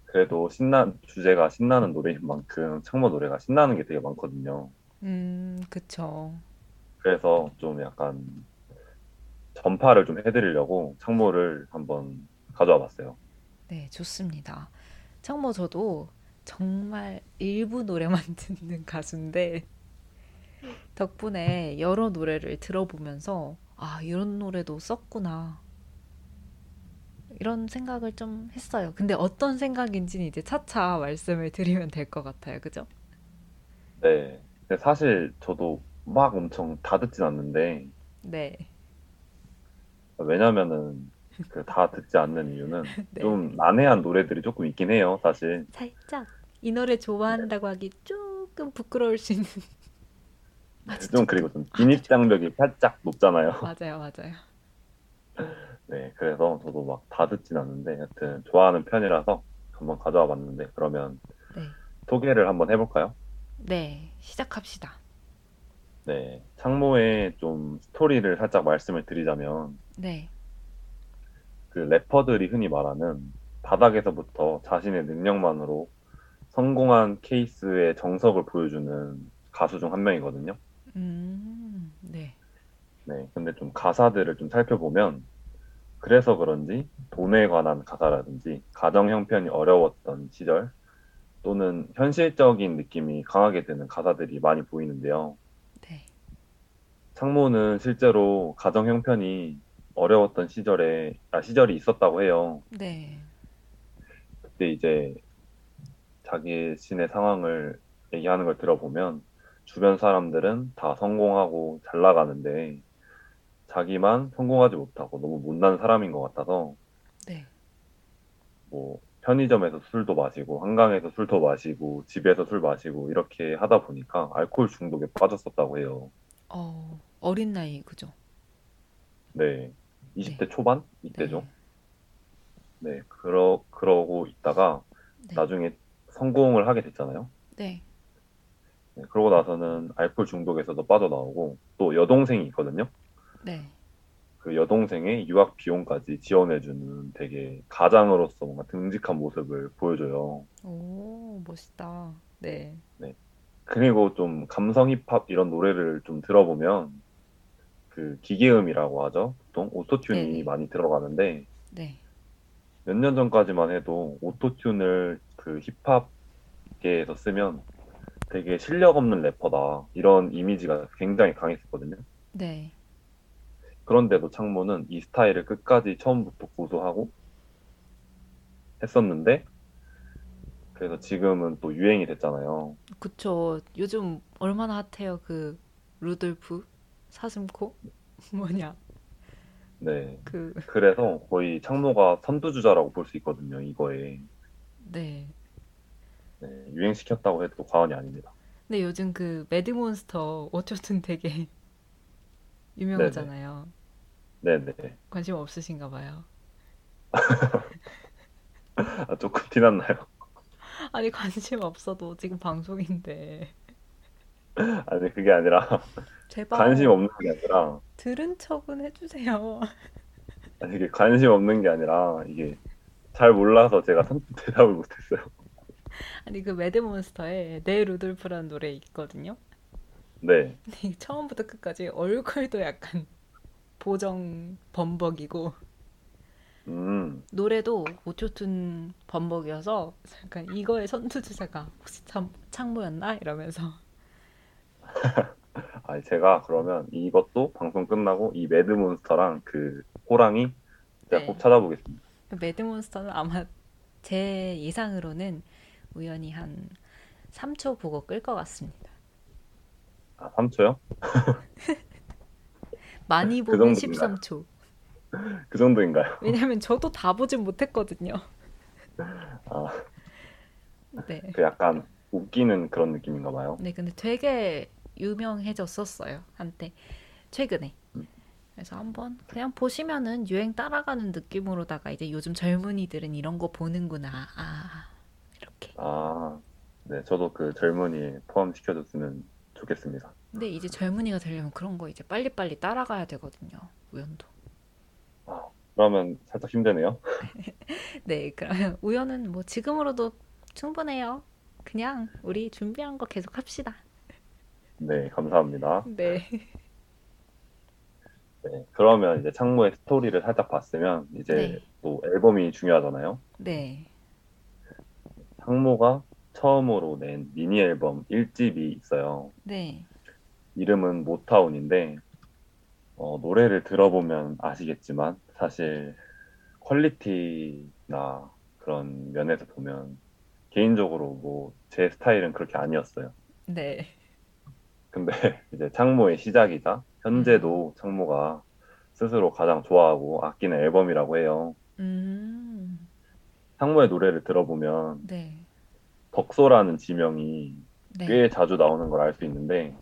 그래도 신나 주제가 신나는 노래인 만큼 창모 노래가 신나는 게 되게 많거든요. 음, 그쵸. 그래서 좀 약간 전파를 좀 해드리려고 창모를 한번 가져와 봤어요. 네, 좋습니다. 창모 저도 정말 일부 노래만 듣는 가수인데 덕분에 여러 노래를 들어보면서 아, 이런 노래도 썼구나. 이런 생각을 좀 했어요. 근데 어떤 생각인지는 이제 차차 말씀을 드리면 될 것 같아요. 그죠? 네. 사실 저도 막 엄청 다 듣진 않는데 네. 왜냐면은 그 다 듣지 않는 이유는 네. 좀 난해한 노래들이 조금 있긴 해요, 사실. 살짝 이 노래 좋아한다고 하기 조금 부끄러울 수 있는. 아, 진짜? 좀 그리고 좀 진입 장벽이 살짝 높잖아요. 맞아요, 맞아요. 네, 그래서 저도 막 다 듣진 않는데 여튼 좋아하는 편이라서 한번 가져와 봤는데 그러면 네. 소개를 한번 해볼까요? 네, 시작합시다. 네, 창모의 좀 스토리를 살짝 말씀을 드리자면 네. 그 래퍼들이 흔히 말하는 바닥에서부터 자신의 능력만으로 성공한 케이스의 정석을 보여주는 가수 중 한 명이거든요. 음, 네. 네, 근데 좀 가사들을 좀 살펴보면 그래서 그런지 돈에 관한 가사라든지 가정 형편이 어려웠던 시절 또는 현실적인 느낌이 강하게 드는 가사들이 많이 보이는데요. 네. 창모는 실제로 가정 형편이 어려웠던 시절에 아, 시절이 있었다고 해요. 네. 그때 이제 자기 신의 상황을 얘기하는 걸 들어보면 주변 사람들은 다 성공하고 잘 나가는데 자기만 성공하지 못하고 너무 못난 사람인 것 같아서 네. 뭐 편의점에서 술도 마시고 한강에서 술도 마시고 집에서 술 마시고 이렇게 하다 보니까 알코올 중독에 빠졌었다고 해요. 어, 어린 나이 그죠? 네. 20대 초반 이때죠. 네. 네. 그러 그러고 있다가 네. 나중에 성공을 하게 됐잖아요. 네. 네, 그러고 나서는 알코올 중독에서도 빠져나오고 또 여동생이 있거든요. 네. 그 여동생의 유학 비용까지 지원해주는 되게 가장으로서 뭔가 듬직한 모습을 보여줘요. 오, 멋있다. 네. 그리고 좀 감성 힙합 이런 노래를 좀 들어보면 그 기계음이라고 하죠. 보통 오토튠이 네네. 많이 들어가는데 네. 몇 년 전까지만 해도 오토튠을 그 힙합계에서 쓰면 되게 실력 없는 래퍼다 이런 이미지가 굉장히 강했었거든요. 네. 그런데도 창모는 이 스타일을 끝까지 처음부터 고수하고 했었는데 그래서 지금은 또 유행이 됐잖아요. 그쵸. 요즘 얼마나 핫해요. 그 루돌프 사슴코 뭐냐? 네. 그 그래서 거의 창모가 선두주자라고 볼 수 있거든요. 이거에 네. 네, 유행시켰다고 해도 과언이 아닙니다. 근데 요즘 그 매드몬스터 어쨌든 되게 유명하잖아요. 네네. 관심 없으신가 봐요. 아, 조금 티났나요? 아니 관심 없어도 지금 방송인데 아니 그게 아니라 제발 관심 없는 게 아니라 들은 척은 해주세요. 아니 이게 관심 없는 게 아니라 이게 잘 몰라서 제가 대답을 못했어요. 아니 그 매드몬스터에 네 루돌프라는 노래 있거든요. 네. 처음부터 끝까지 얼굴도 약간 보정 범벅이고 음, 노래도 오토튠 범벅이어서 약간 이거의 선두주자가 혹시 참 창모였나 이러면서 아니 제가 그러면 이것도 방송 끝나고 이 매드몬스터랑 그 호랑이 제가 네. 꼭 찾아보겠습니다. 매드몬스터는 아마 제 예상으로는 우연히 한 3초 보고 끌 것 같습니다. 아, 3초요? 많이 그 보면 정도인가요? 13초. 그 정도인가요? 왜냐면 저도 다 보진 못했거든요. 아, 네. 그 약간 웃기는 그런 느낌인가 봐요. 네, 근데 되게 유명해졌었어요. 한때 최근에. 그래서 한번 그냥 보시면은 유행 따라가는 느낌으로다가 이제 요즘 젊은이들은 이런 거 보는구나. 아, 이렇게. 아, 네, 저도 그 젊은이에 포함시켜줬으면 좋겠습니다. 근데 이제 젊은이가 되려면 그런 거 이제 빨리빨리 따라가야 되거든요. 우연도. 아, 그러면 살짝 힘드네요. 네, 그러면 우연은 뭐 지금으로도 충분해요. 그냥 우리 준비한 거 계속 합시다. 네, 감사합니다. 네. 네, 그러면 이제 창모의 스토리를 살짝 봤으면 이제 네. 또 앨범이 중요하잖아요. 네. 창모가 처음으로 낸 미니 앨범 1집이 있어요. 네. 이름은 모타운인데 어, 노래를 들어보면 아시겠지만 사실 퀄리티나 그런 면에서 보면 개인적으로 뭐 제 스타일은 그렇게 아니었어요. 네. 근데 이제 창모의 시작이자 현재도 창모가 스스로 가장 좋아하고 아끼는 앨범이라고 해요. 음. 창모의 노래를 들어보면 네. 덕소라는 지명이 네. 꽤 자주 나오는 걸 알 수 있는데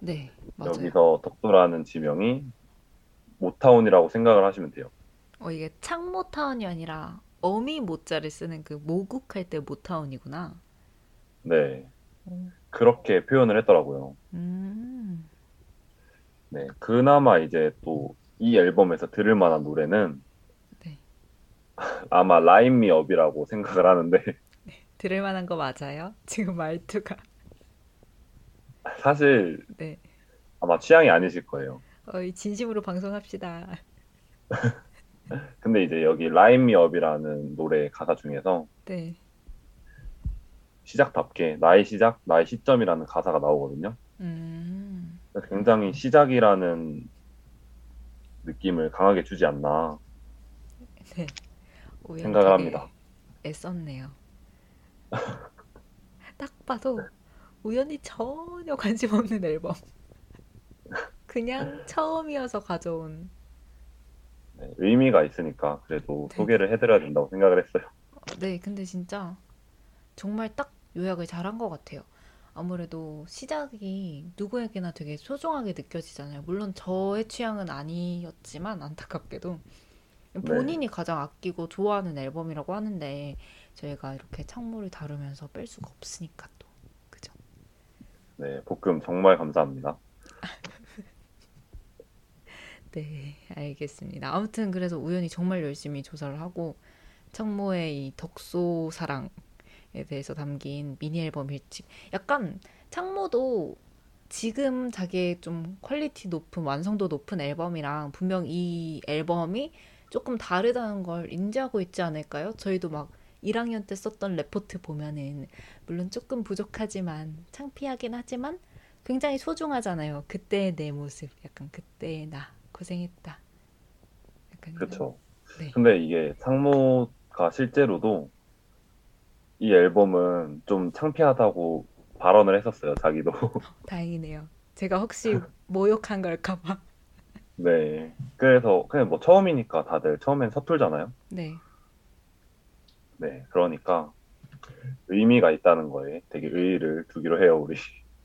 네. 여기서 덕소라는 지명이 모타운이라고 생각을 하시면 돼요. 어, 이게 창모타운이 아니라 어미 모자를 쓰는 그 모국할 때 모타운이구나. 네. 오. 그렇게 표현을 했더라고요. 음. 네. 그나마 이제 또 이 앨범에서 들을 만한 노래는 네. 아마 Line Me Up이라고 생각을 하는데 들을 만한 거 맞아요? 지금 말투가. 사실 네. 아마 취향이 아니실 거예요. 어, 이 진심으로 방송합시다. 근데 이제 여기 라인 미 업이라는 노래 가사 중에서 네. 시작답게 나의 시작, 나의 시점이라는 가사가 나오거든요. 음. 굉장히 시작이라는 느낌을 강하게 주지 않나 네. 생각을 합니다. 애썼네요. 딱 봐도 우연히 전혀 관심 없는 앨범. 그냥 처음이어서 가져온 네, 의미가 있으니까 그래도 네. 소개를 해드려야 된다고 생각을 했어요. 네, 근데 진짜 정말 딱 요약을 잘한 것 같아요. 아무래도 시작이 누구에게나 되게 소중하게 느껴지잖아요. 물론 저의 취향은 아니었지만 안타깝게도 본인이 가장 아끼고 좋아하는 앨범이라고 하는데 저희가 이렇게 창모를 다루면서 뺄 수가 없으니까 또 그죠? 네, 볶음 정말 감사합니다. 네, 알겠습니다. 아무튼 그래서 우연히 정말 열심히 조사를 하고 창모의 이 덕소 사랑에 대해서 담긴 미니 앨범 일집. 약간 창모도 지금 자기의 좀 퀄리티 높은 완성도 높은 앨범이랑 분명 이 앨범이 조금 다르다는 걸 인지하고 있지 않을까요? 저희도 막 1학년 때 썼던 레포트 보면은 물론 조금 부족하지만 창피하긴 하지만 굉장히 소중하잖아요. 그때의 내 모습, 약간 그때의 나 고생했다. 그쵸. 네. 근데 이게 상모가 실제로도 이 앨범은 좀 창피하다고 발언을 했었어요, 자기도. 다행이네요. 제가 혹시 모욕한 걸까봐. 네. 그래서 그냥 뭐 처음이니까 다들 처음엔 서툴잖아요. 네, 네. 그러니까 의미가 있다는 거에 되게 의의를 두기로 해요, 우리.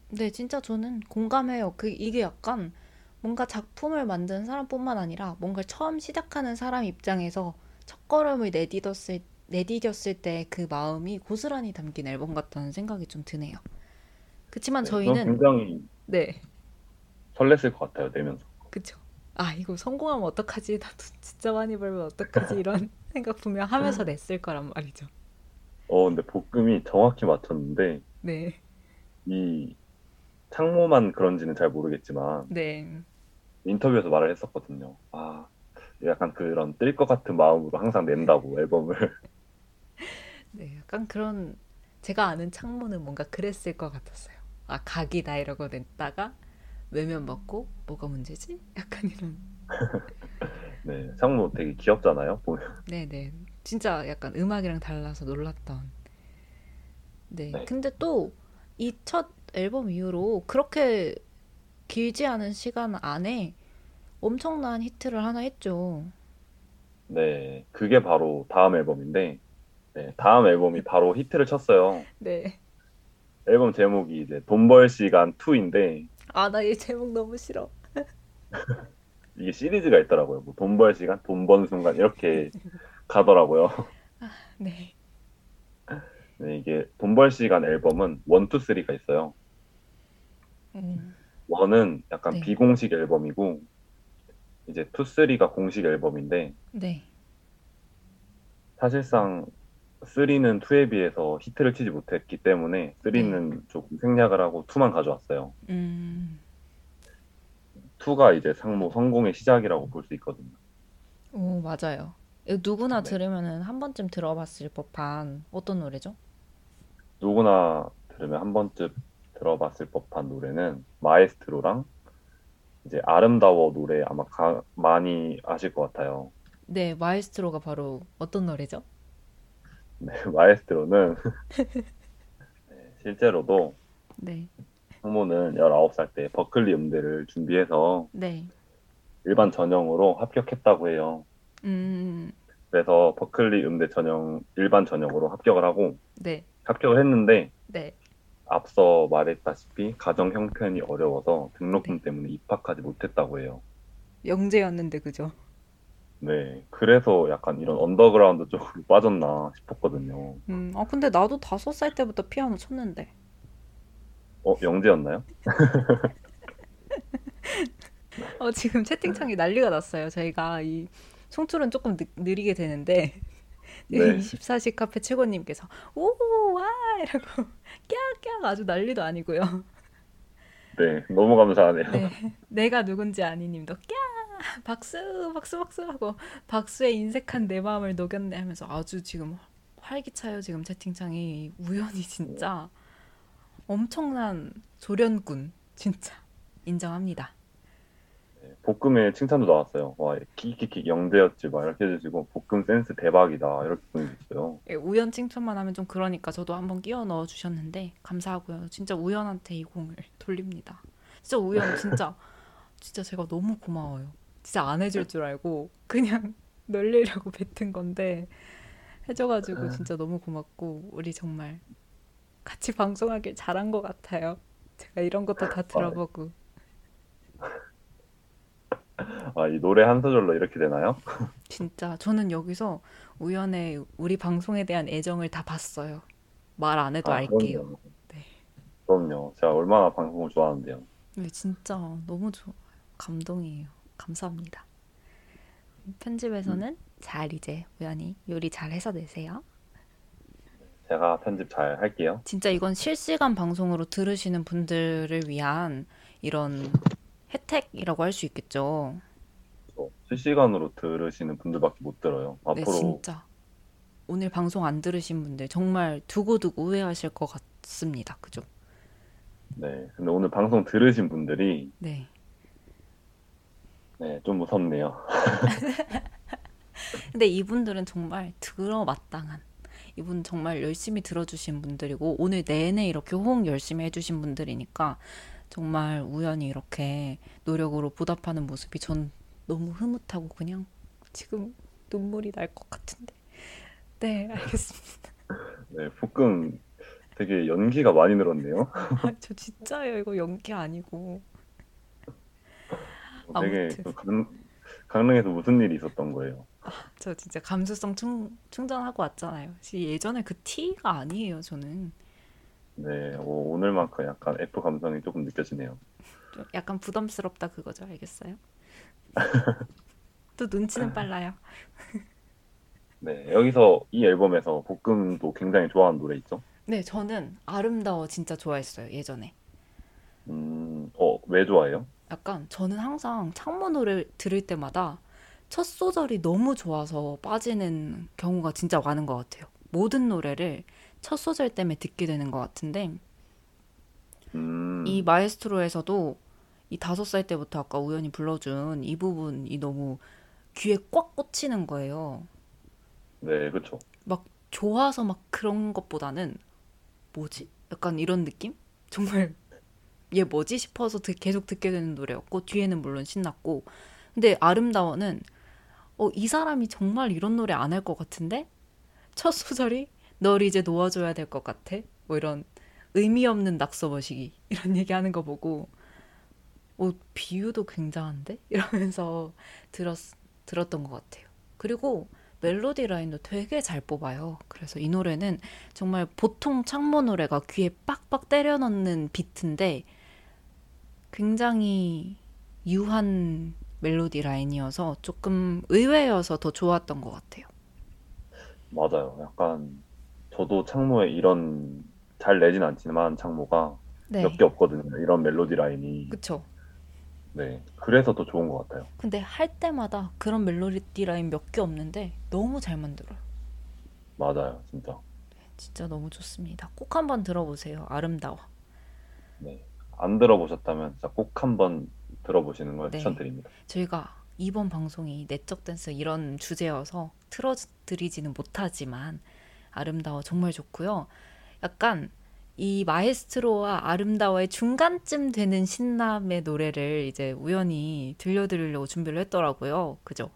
네, 진짜 저는 공감해요. 그 이게 약간 뭔가 작품을 만든 사람뿐만 아니라 뭔가 처음 시작하는 사람 입장에서 첫 걸음을 내디뎠을 내디뎠을 때 그 마음이 고스란히 담긴 앨범 같다는 생각이 좀 드네요. 그치만 네, 저희는 굉장히 네, 설렜을 것 같아요, 내면서. 그쵸. 아, 이거 성공하면 어떡하지? 나도 진짜 많이 벌면 어떡하지? 이런 생각 분명 하면서 냈을 거란 말이죠. 어, 근데 볶음이 정확히 맞췄는데 네, 이 창모만 그런지는 잘 모르겠지만 네, 인터뷰에서 말을 했었거든요. 아, 약간 그런 뜰 것 같은 마음으로 항상 낸다고 앨범을. 네. 약간 그런 제가 아는 창모는 뭔가 그랬을 것 같았어요. 아, 각이다 이러고 냈다가 외면 받고 뭐가 문제지? 약간 이런. 네, 창모 되게 귀엽잖아요, 보면. 네, 네. 진짜 약간 음악이랑 달라서 놀랐던. 네. 네. 근데 또 이 첫 앨범 이후로 그렇게 길지 않은 시간 안에 엄청난 히트를 하나 했죠. 네, 그게 바로 다음 앨범인데, 네, 다음 앨범이 바로 히트를 쳤어요. 네. 앨범 제목이 이제 돈벌 시간 2인데, 아, 나 이 제목 너무 싫어. 이게 시리즈가 있더라고요. 뭐 돈벌 시간, 돈 버는 순간 이렇게 가더라고요. 네. 네, 이게 돈벌 시간 앨범은 1, 2, 3가 있어요. 음, 1은 약간 네. 비공식 앨범이고, 이제 2, 3가 공식 앨범인데, 네. 사실상 3는 2에 비해서 히트를 치지 못했기 때문에 3는 조금 생략을 하고 2만 가져왔어요. 음, 2가 이제 상모 성공의 시작이라고 볼 수 있거든요. 오, 맞아요. 누구나 네. 들으면은 한 번쯤 들어봤을 법한 어떤 노래죠? 누구나 들으면 한 번쯤 들어봤을 법한 노래는 마에스트로랑 이제 아름다워 노래 아마 가- 많이 아실 것 같아요. 네, 마에스트로가 바로 어떤 노래죠? 네, 마에스트로는 네, 실제로도 네. 상모는 19살 때 버클리 음대를 준비해서 네. 일반 전형으로 합격했다고 해요. 음, 그래서 버클리 음대 전형 일반 전형으로 합격을 하고 네. 합격을 했는데 네. 앞서 말했다시피 가정 형편이 어려워서 등록금 네. 때문에 입학하지 못했다고 해요. 영재였는데 그죠? 네, 그래서 약간 이런 언더그라운드 쪽으로 빠졌나 싶었거든요. 음, 아 근데 나도 다섯 살 때부터 피아노 쳤는데. 어, 영재였나요? 어, 지금 채팅창이 난리가 났어요. 저희가 이 송출은 조금 느, 느리게 되는데 네. 24시 카페 최고님께서 오와 이러고 깍깍 아주 난리도 아니고요. 네, 너무 감사하네요. 네, 내가 누군지 아니님도 깍 박수 박수 박수 하고 박수에 인색한 내 마음을 녹였네 하면서 아주 지금 활기차요 지금 채팅창이 우연히 진짜 엄청난 조련군 진짜 인정합니다. 네, 볶음에 칭찬도 나왔어요. 와, 키키키 영재였지 막 이렇게 해주시고 볶음 센스 대박이다 이렇게 보내주셨어요. 예, 우연 칭찬만 하면 좀 그러니까 저도 한번 끼워 넣어 주셨는데 감사하고요. 진짜 우연한테 이 공을 돌립니다. 진짜 우연 진짜 진짜 제가 너무 고마워요. 진짜 안 해줄 줄 알고 그냥 놀리려고 뱉은 건데 해줘가지고 진짜 너무 고맙고 우리 정말 같이 방송하길 잘한 것 같아요. 제가 이런 것도 다 들어보고 아, 이 노래 한 소절로 이렇게 되나요? 진짜 저는 여기서 우연에 우리 방송에 대한 애정을 다 봤어요. 말 안 해도 아, 알게요. 그럼요. 네. 그럼요. 제가 얼마나 방송을 좋아하는데요. 네, 진짜 너무 좋아요. 감동이에요. 감사합니다. 편집에서는 잘 이제 우연히 요리 잘 해서 내세요. 제가 편집 잘 할게요. 진짜 이건 실시간 방송으로 들으시는 분들을 위한 이런 혜택이라고 할 수 있겠죠. 또 실시간으로 들으시는 분들밖에 못 들어요. 네, 앞으로 진짜. 오늘 방송 안 들으신 분들 정말 두고두고 후회하실 것 같습니다. 그죠? 네. 근데 오늘 방송 들으신 분들이 네. 네, 좀 무섭네요. 근데 이분들은 정말 들어마땅한 이분 정말 열심히 들어주신 분들이고 오늘 내내 이렇게 호응 열심히 해주신 분들이니까 정말 우연히 이렇게 노력으로 보답하는 모습이 전 너무 흐뭇하고 그냥 지금 눈물이 날 것 같은데 네 알겠습니다 네, 볶음 되게 연기가 많이 늘었네요. 아, 저 진짜예요 이거 연기 아니고 되게 아무튼. 그 강, 강릉에서 무슨 일이 있었던 거예요. 저 진짜 감수성 충, 충전하고 왔잖아요 시- 예전에 그 티가 아니에요 저는 네, 오, 오늘만큼 약간 F 감성이 조금 느껴지네요. 좀 약간 부담스럽다 그거죠 알겠어요? 또 눈치는 빨라요 네, 여기서 이 앨범에서 볶음도 굉장히 좋아하는 노래 있죠? 네, 저는 아름다워 진짜 좋아했어요, 예전에. 음, 어, 왜 좋아해요? 약간 저는 항상 노래 들을 때마다 첫 소절이 너무 좋아서 빠지는 경우가 진짜 많은 것 같아요. 모든 노래를 첫 소절 때문에 듣게 되는 것 같은데 음, 이 마에스트로에서도 이 다섯 살 때부터 아까 우연히 불러준 이 부분이 너무 귀에 꽉 꽂히는 거예요. 네, 그쵸. 막 좋아서 막 그런 것보다는 뭐지? 약간 이런 느낌? 정말 얘 뭐지? 싶어서 듣- 계속 듣게 되는 노래였고 뒤에는 물론 신났고. 근데 아름다워는 어, 이 사람이 정말 이런 노래 안 할 것 같은데? 첫 소절이 널 이제 놓아줘야 될 것 같아. 뭐 이런 의미 없는 낙서 머시기. 이런 얘기하는 거 보고 어, 비유도 굉장한데? 이러면서 들었 들었던 것 같아요. 그리고 멜로디 라인도 되게 잘 뽑아요. 그래서 이 노래는 정말 보통 창모 노래가 귀에 빡빡 때려 넣는 비트인데 굉장히 유한 멜로디 라인이어서 조금 의외여서 더 좋았던 것 같아요. 맞아요. 약간 저도 창모에 이런 잘 내진 않지만 창모가 네. 몇개 없거든요. 이런 멜로디 라인이. 그쵸. 네. 그래서 더 좋은 것 같아요. 근데 할 때마다 그런 멜로디 라인 몇 개 없는데 너무 잘 만들어요. 맞아요. 진짜. 진짜 너무 좋습니다. 꼭 한번 들어보세요. 아름다워. 네. 안 들어보셨다면 진짜 꼭 한번 들어보시는 걸 네. 추천드립니다. 저희가 이번 방송이 내적 댄스 이런 주제여서 틀어드리지는 못하지만 아름다워 정말 좋고요. 약간 이 마에스트로와 아름다워의 중간쯤 되는 신남의 노래를 이제 우연히 들려드리려고 준비를 했더라고요. 그죠?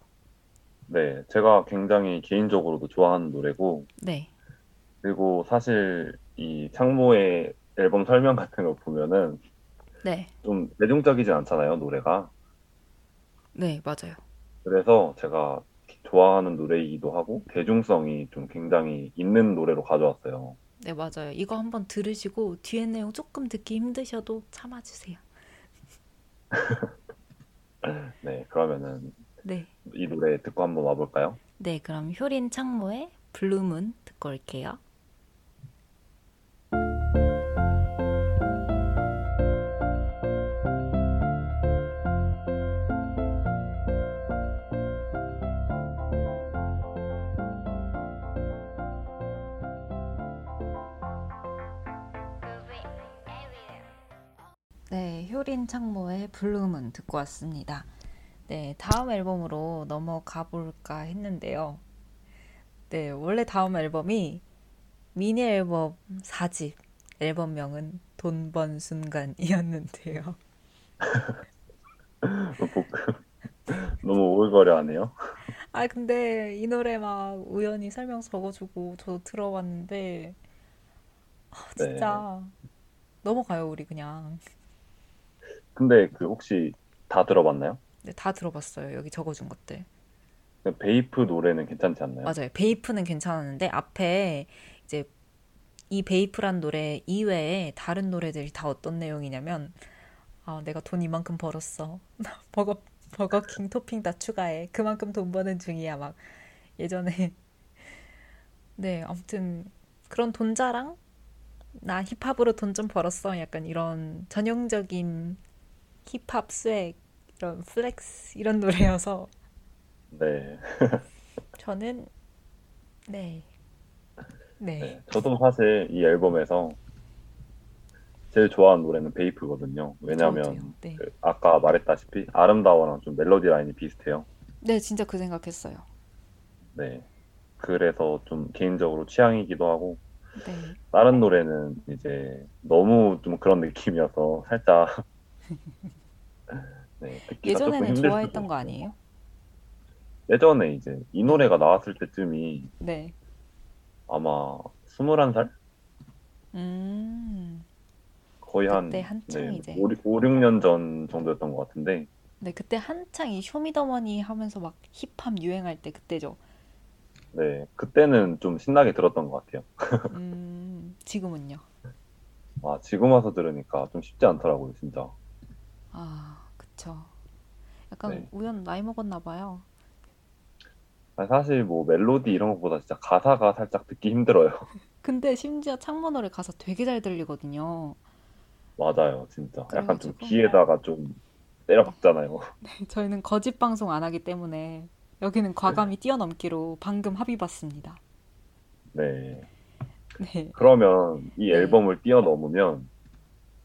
네. 제가 굉장히 개인적으로도 좋아하는 노래고, 네. 그리고 사실 이 창모의 앨범 설명 같은 거 보면은 네. 좀 대중적이진 않잖아요, 노래가. 네, 맞아요. 그래서 제가 좋아하는 노래이기도 하고 대중성이 좀 굉장히 있는 노래로 가져왔어요. 네, 맞아요. 이거 한번 들으시고 뒤에 내용 조금 듣기 힘드셔도 참아주세요. 네, 그러면은 네. 이 노래 듣고 한번 와볼까요? 네, 그럼 효린 창모의 블루문 듣고 올게요. 효린 창모의 블루문 듣고 왔습니다. 네, 다음 앨범으로 넘어가 볼까 했는데요. 네, 원래 다음 앨범이 미니 앨범 4집, 앨범명은 돈 번 순간이었는데요. 너무 오글거려 하네요. 아, 근데 이 노래 막 우연히 설명 적어주고 저도 들어봤는데, 아, 네. 진짜 넘어가요, 우리 그냥. 근데 그 혹시 다 들어봤나요? 네, 다 들어봤어요. 여기 적어준 것들. 그 베이프 노래는 괜찮지 않나요? 맞아요. 베이프는 괜찮았는데 앞에 이제 이 베이프란 노래 이외에 다른 노래들이 다 어떤 내용이냐면 아, 내가 돈 이만큼 벌었어. 버거 버거킹 토핑 다 추가해. 그만큼 돈 버는 중이야. 막 예전에 네, 아무튼 그런 돈 자랑? 나 힙합으로 돈 좀 벌었어. 약간 이런 전형적인 힙합 swag 이런 flex 이런 노래여서 네. 저는 네. 네. 네. 저도 사실 이 앨범에서 제일 좋아하는 노래는 베이프거든요. 왜냐면 저도요. 네. 그 아까 말했다시피 아름다워랑 좀 멜로디 라인이 비슷해요. 네, 진짜 그 생각했어요. 네. 그래서 좀 개인적으로 취향이기도 하고 네. 다른 노래는 이제 너무 좀 그런 느낌이어서 살짝 네, 예전에는 좋아했던 거. 아니에요? 예전에 이제 이 노래가 나왔을 때쯤이 네. 아마 21살? 음. 거의 한 그때 한창 네, 이제. 5, 5, 6년 전 정도였던 것 같은데 네, 그때 한창 이 쇼미더머니 하면서 막 힙합 유행할 때 그때죠. 네, 그때는 좀 신나게 들었던 것 같아요. 음, 지금은요? 아, 지금 와서 들으니까 좀 쉽지 않더라고요, 진짜. 아, 그쵸. 약간 네. 우연 나이 먹었나 봐요. 아니, 사실 뭐 멜로디 이런 것보다 진짜 가사가 살짝 듣기 힘들어요. 근데 심지어 창모 노래 가사 되게 잘 들리거든요. 맞아요, 진짜. 약간 좀 그래가지고. 귀에다가 좀 때려 박잖아요. 저희는 거짓 방송 안 하기 때문에 여기는 과감히 뛰어넘기로 방금 합의 봤습니다. 네. 네. 그러면 이 네. 앨범을 뛰어넘으면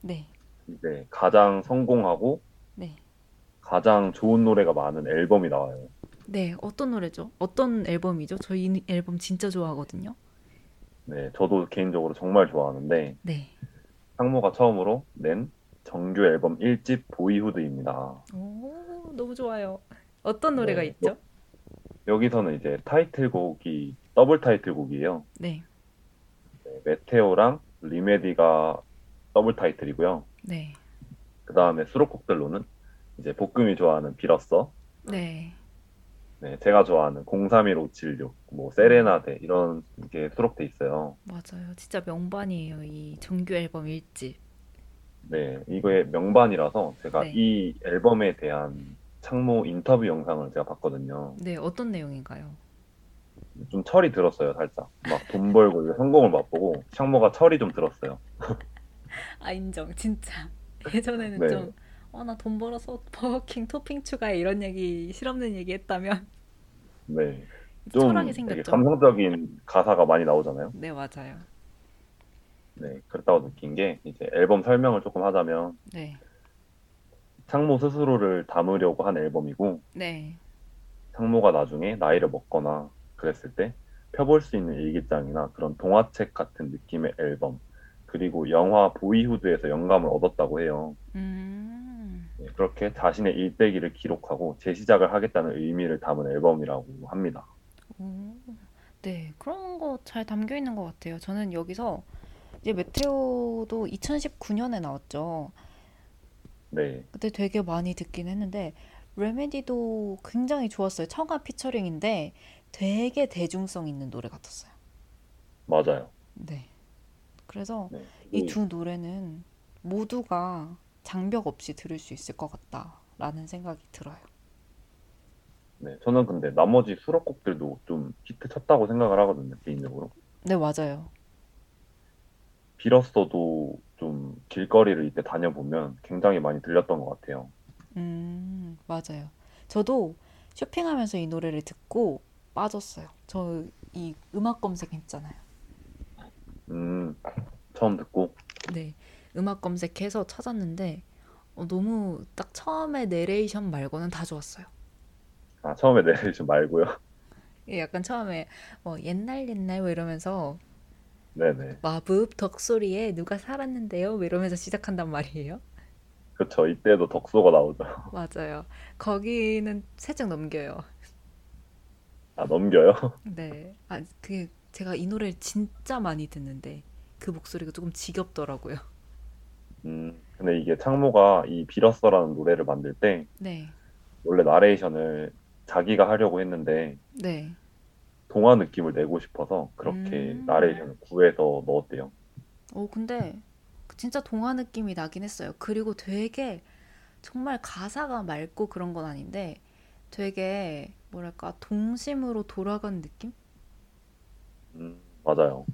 네. 이제 가장 성공하고 네. 가장 좋은 노래가 많은 앨범이 나와요. 네, 어떤 노래죠? 어떤 앨범이죠? 저희 이 앨범 진짜 좋아하거든요. 네, 저도 개인적으로 정말 좋아하는데 네. 창모가 처음으로 낸 정규 앨범 1집 Boyhood입니다. 오, 너무 좋아요. 어떤 노래가 네, 있죠? 여기서는 이제 타이틀곡이 더블 타이틀곡이에요. 네. 네, Meteor랑 Remedy가 더블 타이틀이고요. 네. 그 다음에 수록곡들로는 이제 볶음이 좋아하는 빌었어, 네. 네, 제가 좋아하는 031-576, 뭐 세레나데 이런 게 수록돼 있어요. 맞아요. 진짜 명반이에요. 이 정규 앨범 1집. 네, 이거의 명반이라서 제가 네. 이 앨범에 대한 창모 인터뷰 영상을 제가 봤거든요. 네, 어떤 내용인가요? 좀 철이 들었어요, 살짝. 막 돈 벌고 성공을 맛보고 창모가 철이 좀 들었어요. 아, 인정. 진짜. 예전에는 네. 좀, 어, 나 돈 벌어서 버거킹 토핑 추가해. 이런 얘기, 실없는 얘기 했다면, 네, 좀. 감성적인 가사가 많이 나오잖아요. 네, 맞아요. 네, 그렇다고 느낀 게 이제 앨범 설명을 조금 하자면 네. 창모 스스로를 담으려고 한 앨범이고 네. 창모가 나중에 나이를 먹거나 그랬을 때 펴볼 수 있는 일기장이나 그런 동화책 같은 느낌의 앨범 그리고 영화 보이후드에서 영감을 얻었다고 해요. 음. 네, 그렇게 자신의 일대기를 기록하고 재시작을 하겠다는 의미를 담은 앨범이라고 합니다. 오, 네, 그런 거 잘 담겨 있는 것 같아요. 저는 여기서 이제 메테오도 2019년에 나왔죠. 네, 그때 되게 많이 듣긴 했는데 레메디도 굉장히 좋았어요. 청아 피처링인데 되게 대중성 있는 노래 같았어요. 맞아요. 네. 그래서 네, 이두 노래는 모두가 장벽 없이 들을 수 있을 것 같다라는 생각이 들어요. 네, 저는 근데 나머지 수록곡들도 좀 히트 쳤다고 생각을 하거든요, 개인적으로. 네, 맞아요. 빌었어도 좀 길거리를 이때 다녀보면 굉장히 많이 들렸던 것 같아요. 음, 맞아요. 저도 쇼핑하면서 이 노래를 듣고 빠졌어요. 저 이 음악 검색했잖아요. 음, 처음 듣고, 네, 음악 검색해서 찾았는데 어, 너무 딱 처음에 내레이션 말고는 다 좋았어요. 아, 처음에 내레이션 말고요. 예, 약간 처음에 뭐 옛날 옛날 뭐 이러면서 네네. 마법 덕소리에 누가 살았는데요? 뭐 이러면서 시작한단 말이에요. 그쵸. 이때도 덕소가 나오죠. 맞아요. 거기는 살짝 넘겨요. 아, 넘겨요? 네. 아, 그게 제가 이 노래를 진짜 많이 듣는데 그 목소리가 조금 지겹더라고요. 음, 근데 이게 창모가 이 빌었어라는 노래를 만들 때 네. 원래 나레이션을 자기가 하려고 했는데 네. 동화 느낌을 내고 싶어서 그렇게 음. 나레이션을 구해서 넣었대요. 어, 근데 진짜 동화 느낌이 나긴 했어요. 그리고 되게 정말 가사가 맑고 그런 건 아닌데 되게 뭐랄까 동심으로 돌아간 느낌? 음, 맞아요.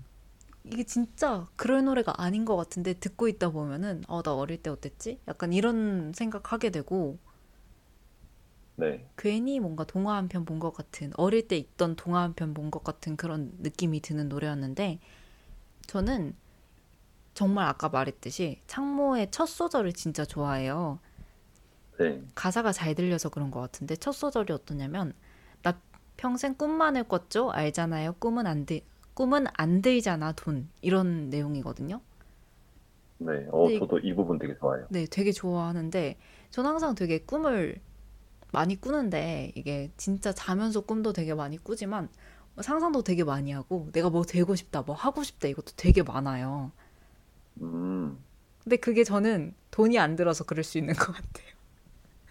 이게 진짜 그럴 노래가 아닌 것 같은데 듣고 있다 보면은 어, 나 어릴 때 어땠지? 약간 이런 생각하게 되고 네, 괜히 뭔가 동화 한 편 본 것 같은 어릴 때 있던 동화 한 편 본 것 같은 그런 느낌이 드는 노래였는데 저는 정말 아까 말했듯이 창모의 첫 소절을 진짜 좋아해요. 네, 가사가 잘 들려서 그런 것 같은데 첫 소절이 어떠냐면 나 평생 꿈만을 꿨죠 알잖아요 꿈은 안 들, 꿈은 안 들잖아 돈 이런 내용이거든요. 네. 어, 저도 이 부분 되게 좋아해요. 네, 되게 좋아하는데 저는 항상 되게 꿈을 많이 꾸는데 이게 진짜 자면서 꿈도 되게 많이 꾸지만 상상도 되게 많이 하고 내가 뭐 되고 싶다, 뭐 하고 싶다 이것도 되게 많아요. 음, 근데 그게 저는 돈이 안 들어서 그럴 수 있는 것 같아요.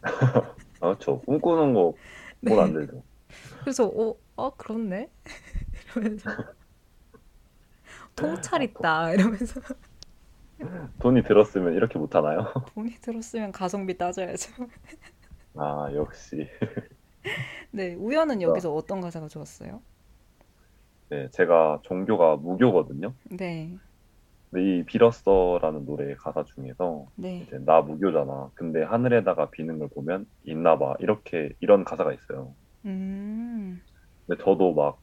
아, 그렇죠. 꿈꾸는 거 네. 돈안 들죠. 그래서 어, 어 그렇네 이러면서 통찰 있다 이러면서 돈이 들었으면 이렇게 못 하나요? 돈이 들었으면 가성비 따져야죠. 아, 역시. 네, 우연은 여기서 어떤 가사가 좋았어요? 네, 제가 종교가 무교거든요. 네, 근데 이 빌었어라는 노래의 가사 중에서 네, 이제 나 무교잖아. 근데 하늘에다가 비는 걸 보면 있나 봐. 이렇게 이런 가사가 있어요. 음, 근데 저도 막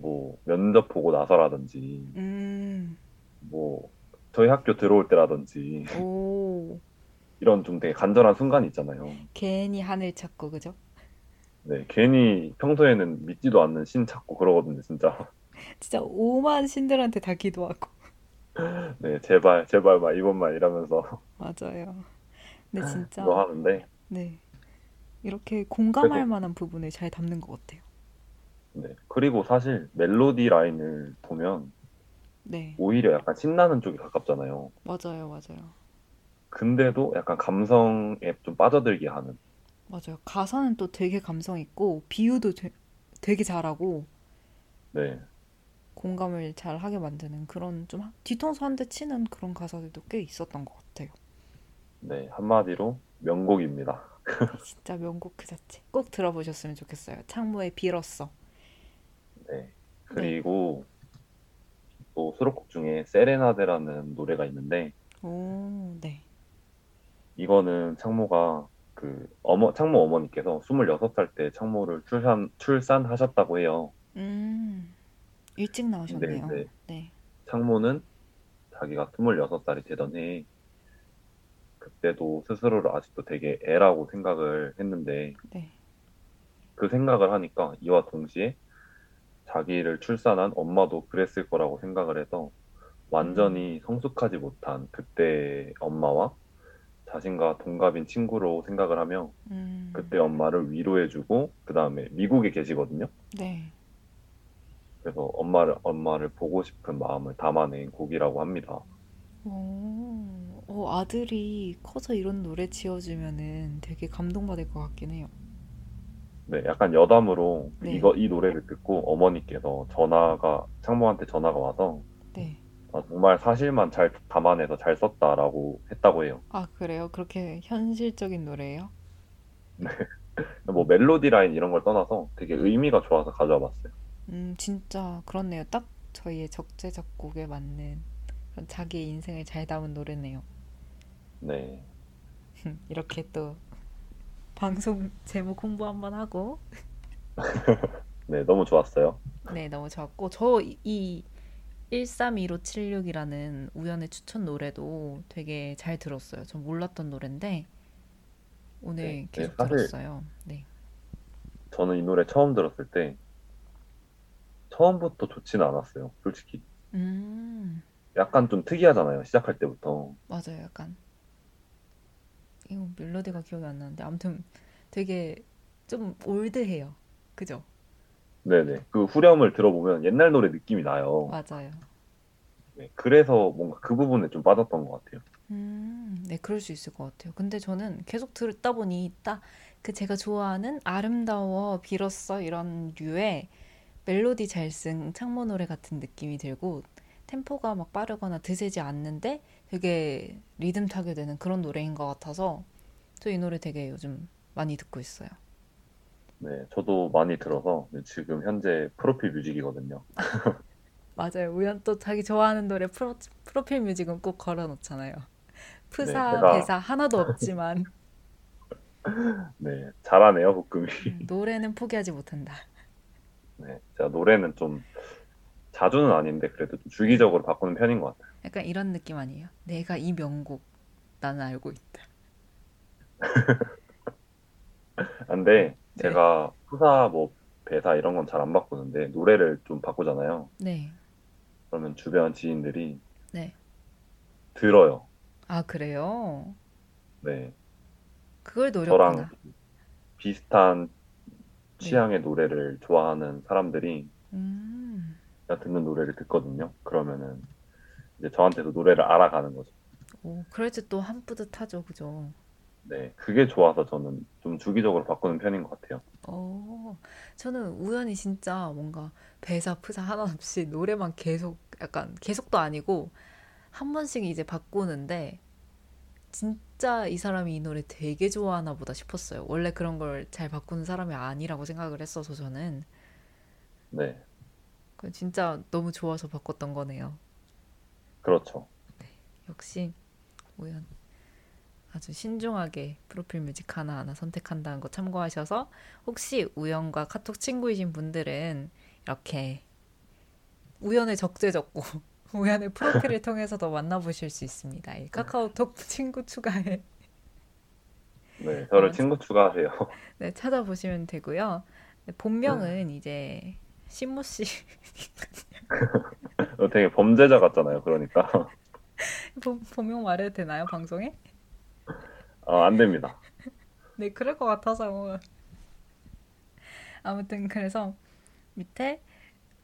뭐 면접 보고 나서라든지 음, 뭐 저희 학교 들어올 때라든지 오. 이런 좀 되게 간절한 순간이 있잖아요. 괜히 하늘 찾고 그죠? 네, 괜히 평소에는 믿지도 않는 신 찾고 그러거든요, 진짜. 진짜 오만 신들한테 다 기도하고 네, 제발, 제발 막 이번만 이러면서 맞아요. 근데 진짜 그거 하는데, 네 이렇게 공감할 그래도- 만한 부분을 잘 담는 것 같아요. 네. 그리고 사실 멜로디 라인을 보면 네 오히려 약간 신나는 쪽이 가깝잖아요. 맞아요, 맞아요, 근데도 약간 감성에 좀 빠져들게 하는. 맞아요. 가사는 또 되게 감성 있고 비유도 되, 되게 잘하고 네, 공감을 잘 하게 만드는 그런 좀 뒤통수 한 대 치는 그런 가사들도 꽤 있었던 것 같아요. 네, 한마디로 명곡입니다. 진짜 명곡 그 자체. 꼭 들어보셨으면 좋겠어요. 창모의 빌었어. 네. 그리고 또 수록곡 중에 세레나데라는 노래가 있는데, 오, 네. 이거는 창모가 그 어머 창모 어머니께서 26살 때 창모를 출산 출산하셨다고 해요. 음, 일찍 나오셨네요. 네, 네. 네. 창모는 자기가 26살이 되던 해에 그때도 스스로를 아직도 되게 애라고 생각을 했는데 네. 그 생각을 하니까 이와 동시에 자기를 출산한 엄마도 그랬을 거라고 생각을 해서 완전히 성숙하지 못한 그때 엄마와 자신과 동갑인 친구로 생각을 하며 음, 그때 엄마를 위로해주고 그 다음에 미국에 계시거든요. 네. 그래서 엄마를 엄마를 보고 싶은 마음을 담아낸 곡이라고 합니다. 오, 어, 아들이 커서 이런 노래 지어주면은 되게 감동받을 것 같긴 해요. 네, 약간 여담으로 네. 이거 이 노래를 듣고 어머니께서 전화가 창모한테 전화가 와서 네. 아, 정말 사실만 잘 담아내서 잘 썼다라고 했다고 해요. 아, 그래요? 그렇게 현실적인 노래예요? 뭐 멜로디 라인 이런 걸 떠나서 되게 의미가 좋아서 가져와 봤어요. 음, 진짜 그렇네요. 딱 저희의 적재적곡에 맞는 자기의 인생을 잘 담은 노래네요. 네, 이렇게 또 방송 제목 홍보 한번 하고 네, 너무 좋았어요. 네, 너무 좋았고 저이 131576이라는 우연의 추천 노래도 되게 잘 들었어요. 전 몰랐던 노래인데 오늘 네, 네, 계속 사실- 들었어요. 네. 저는 이 노래 처음 들었을 때 처음부터 좋지는 않았어요. 솔직히 음, 약간 좀 특이하잖아요. 시작할 때부터. 맞아요. 약간 이거 멜로디가 기억이 안 나는데 아무튼 되게 좀 올드해요. 그죠? 네네. 그 후렴을 들어보면 옛날 노래 느낌이 나요. 맞아요. 네, 그래서 뭔가 그 부분에 좀 빠졌던 것 같아요. 음, 네, 그럴 수 있을 것 같아요. 근데 저는 계속 듣다 보니 딱 그 제가 좋아하는 아름다워 빌었어 이런 류의 멜로디 잘 쓴 창모 노래 같은 느낌이 들고 템포가 막 빠르거나 드세지 않는데 되게 리듬 타게 되는 그런 노래인 것 같아서 저 이 노래 되게 요즘 많이 듣고 있어요. 네, 저도 많이 들어서 지금 현재 프로필 뮤직이거든요. 맞아요. 우연 또 자기 좋아하는 노래 프로, 프로필 뮤직은 꼭 걸어 놓잖아요. 프사, 네, 제가- 대사 하나도 없지만 네, 잘하네요, 볶음이. 음, 노래는 포기하지 못한다. 네, 제가 노래는 좀 자주는 아닌데 그래도 좀 주기적으로 바꾸는 편인 것 같아요. 약간 이런 느낌 아니에요? 내가 이 명곡 나는 알고 있다. 근데 네. 제가 프사 뭐 배사 이런 건 잘 안 바꾸는데 노래를 좀 바꾸잖아요. 네. 그러면 주변 지인들이 네. 들어요. 아, 그래요? 네, 그걸 저랑 노렸구나. 비슷한 네. 취향의 노래를 좋아하는 사람들이 음. 듣는 노래를 듣거든요. 그러면은 이제 저한테도 노래를 알아가는 거죠. 오, 그럴 때 또 한 뿌듯하죠, 그죠? 네, 그게 좋아서 저는 좀 주기적으로 바꾸는 편인 것 같아요. 어, 저는 우연히 진짜 뭔가 배사, 프사 하나 없이 노래만 계속 약간 계속도 아니고 한 번씩 이제 바꾸는데 진짜 이 사람이 이 노래 되게 좋아하나 보다 싶었어요. 원래 그런 걸 잘 바꾸는 사람이 아니라고 생각을 했어서 저는 네, 그 진짜 너무 좋아서 바꿨던 거네요. 그렇죠. 역시 우연 아주 신중하게 프로필 뮤직 하나하나 선택한다는 거 참고하셔서 혹시 우연과 카톡 친구이신 분들은 이렇게 우연의 적재적고 우연의 프로필을 통해서도 만나보실 수 있습니다. 이 카카오톡 친구 추가에 네, 저를 아, 친구 추가하세요. 네, 찾아보시면 되고요. 네, 본명은 이제 신모 씨 어, 되게 범죄자 같잖아요. 그러니까 본- 본명 말해도 되나요 방송에? 어, 안 됩니다. 네, 그럴 것 같아서. 아무튼 그래서 밑에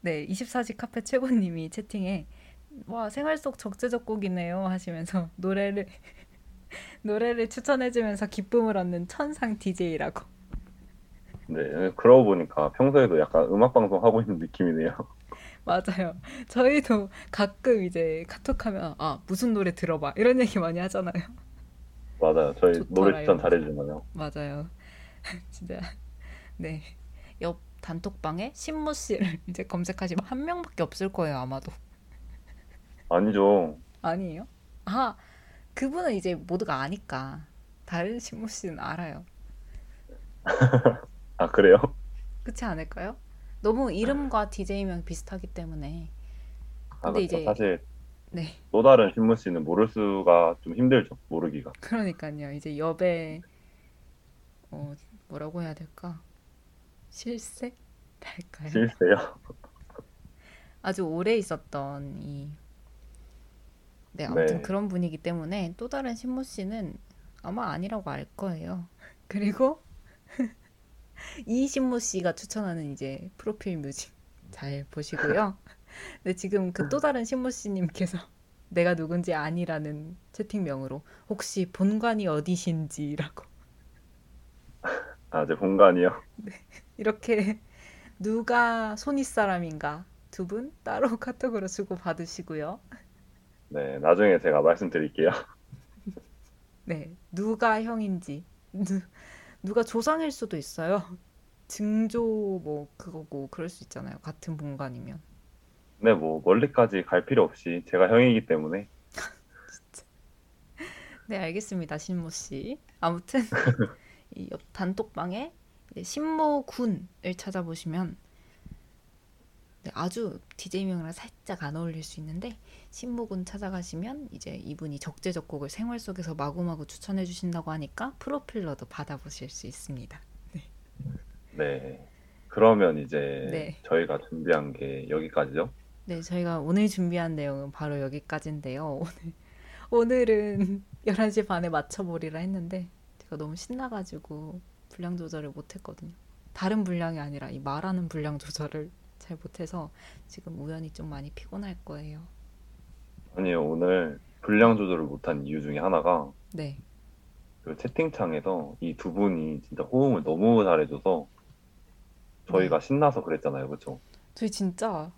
네, 24시 카페 최고님이 채팅에 와, 생활 속 적재적곡이네요 하시면서 노래를 노래를 추천해주면서 기쁨을 얻는 천상 DJ라고. 네, 그러고 보니까 평소에도 약간 음악 방송 하고 있는 느낌이네요. 맞아요. 저희도 가끔 이제 카톡하면 아, 무슨 노래 들어봐 이런 얘기 많이 하잖아요. 맞아요. 저희 좋더라, 노래 추천. 잘해주잖아요. 맞아요. 진짜 네. 옆 단톡방에 신모 씨를 이제 검색하시면 한 명밖에 없을 거예요, 아마도. 아니죠. 아니에요? 아, 그분은 이제 모두가 아니까. 다른 신모 씨는 알아요. 아, 그래요? 그렇지 않을까요? 너무 이름과 DJ명 비슷하기 때문에. 아, 근데 그렇죠. 이제 사실 네. 또 다른 신문 씨는 모를 수가 좀 힘들죠. 모르기가. 그러니까요. 이제 여배 어, 뭐라고 해야 될까? 실세? 할까요? 실세요? 아주 오래 있었던 이 네, 아무튼 네. 그런 분이기 때문에 또 다른 신모 씨는 아마 아니라고 알 거예요. 그리고 이 신모 씨가 추천하는 이제 프로필 뮤직 잘 보시고요. 네, 지금 그 또 다른 신모 씨님께서 내가 누군지 아니라는 채팅명으로 혹시 본관이 어디신지라고 아, 제 본관이요. 이렇게 누가 손윗 사람인가 두 분 따로 카톡으로 주고 받으시고요. 네, 나중에 제가 말씀드릴게요. 네, 누가 형인지 누, 누가 조상일 수도 있어요. 증조 뭐 그거고 그럴 수 있잖아요. 같은 본관이면. 네, 뭐 멀리까지 갈 필요 없이 제가 형이기 때문에 네, 알겠습니다, 신모 씨. 아무튼 이 옆 단톡방에 이제 신모 군을 찾아보시면 네, 아주 DJ명이랑 살짝 안 어울릴 수 있는데 신모군 찾아가시면 이제 이분이 적재적곡을 생활 속에서 마구마구 추천해 주신다고 하니까 프로필러도 받아보실 수 있습니다. 네. 그러면 이제 네. 저희가 준비한 게 여기까지죠? 네, 저희가 오늘 준비한 내용은 바로 여기까지인데요. 오늘 오늘은 11시 반에 맞춰보리라 했는데 제가 너무 신나가지고 분량 조절을 못했거든요. 다른 분량이 아니라 이 말하는 분량 조절을 잘 못해서 지금 우연히 좀 많이 피곤할 거예요. 아니요, 오늘 분량 조절을 못한 이유 중에 하나가 네. 그 채팅창에서 이 두 분이 진짜 호응을 너무 잘해줘서 저희가 신나서 그랬잖아요. 그쵸? 저희 진짜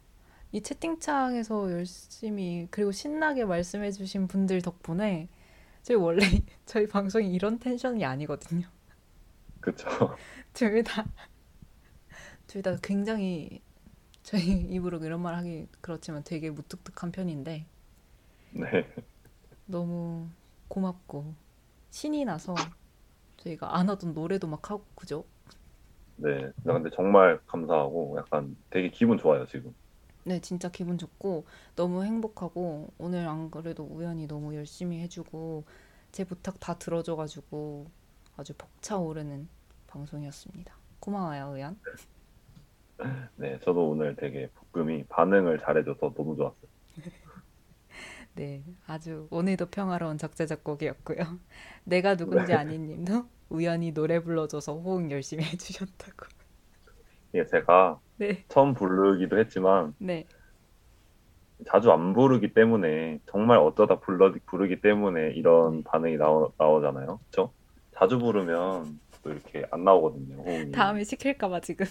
이 채팅창에서 열심히 그리고 신나게 말씀해주신 분들 덕분에 저희 원래 저희 방송이 이런 텐션이 아니거든요. 그쵸? 둘 다, 둘 다 굉장히 저희 입으로 이런 말 하기 그렇지만 되게 무뚝뚝한 편인데 네. 너무 고맙고 신이 나서 저희가 안 하던 노래도 막 하고 그죠? 네. 나 근데 정말 감사하고 약간 되게 기분 좋아요, 지금. 네, 진짜 기분 좋고 너무 행복하고 오늘 안 그래도 우연히 너무 열심히 해주고 제 부탁 다 들어줘가지고 아주 벅차오르는 방송이었습니다. 고마워요, 우연. 네. 저도 오늘 되게 볶음이 반응을 잘해줘서 너무 좋았어요. 네, 아주 오늘도 평화로운 적재적 곡이었고요. 내가 누군지 아니님도 우연히 노래 불러줘서 호응 열심히 해주셨다고. 이게 제가 네, 처음 부르기도 했지만 네, 자주 안 부르기 때문에 정말 어쩌다 불러, 부르기 때문에 이런 반응이 나오, 나오잖아요. 그쵸? 자주 부르면 또 이렇게 안 나오거든요. 호응이. 다음에 시킬까봐 지금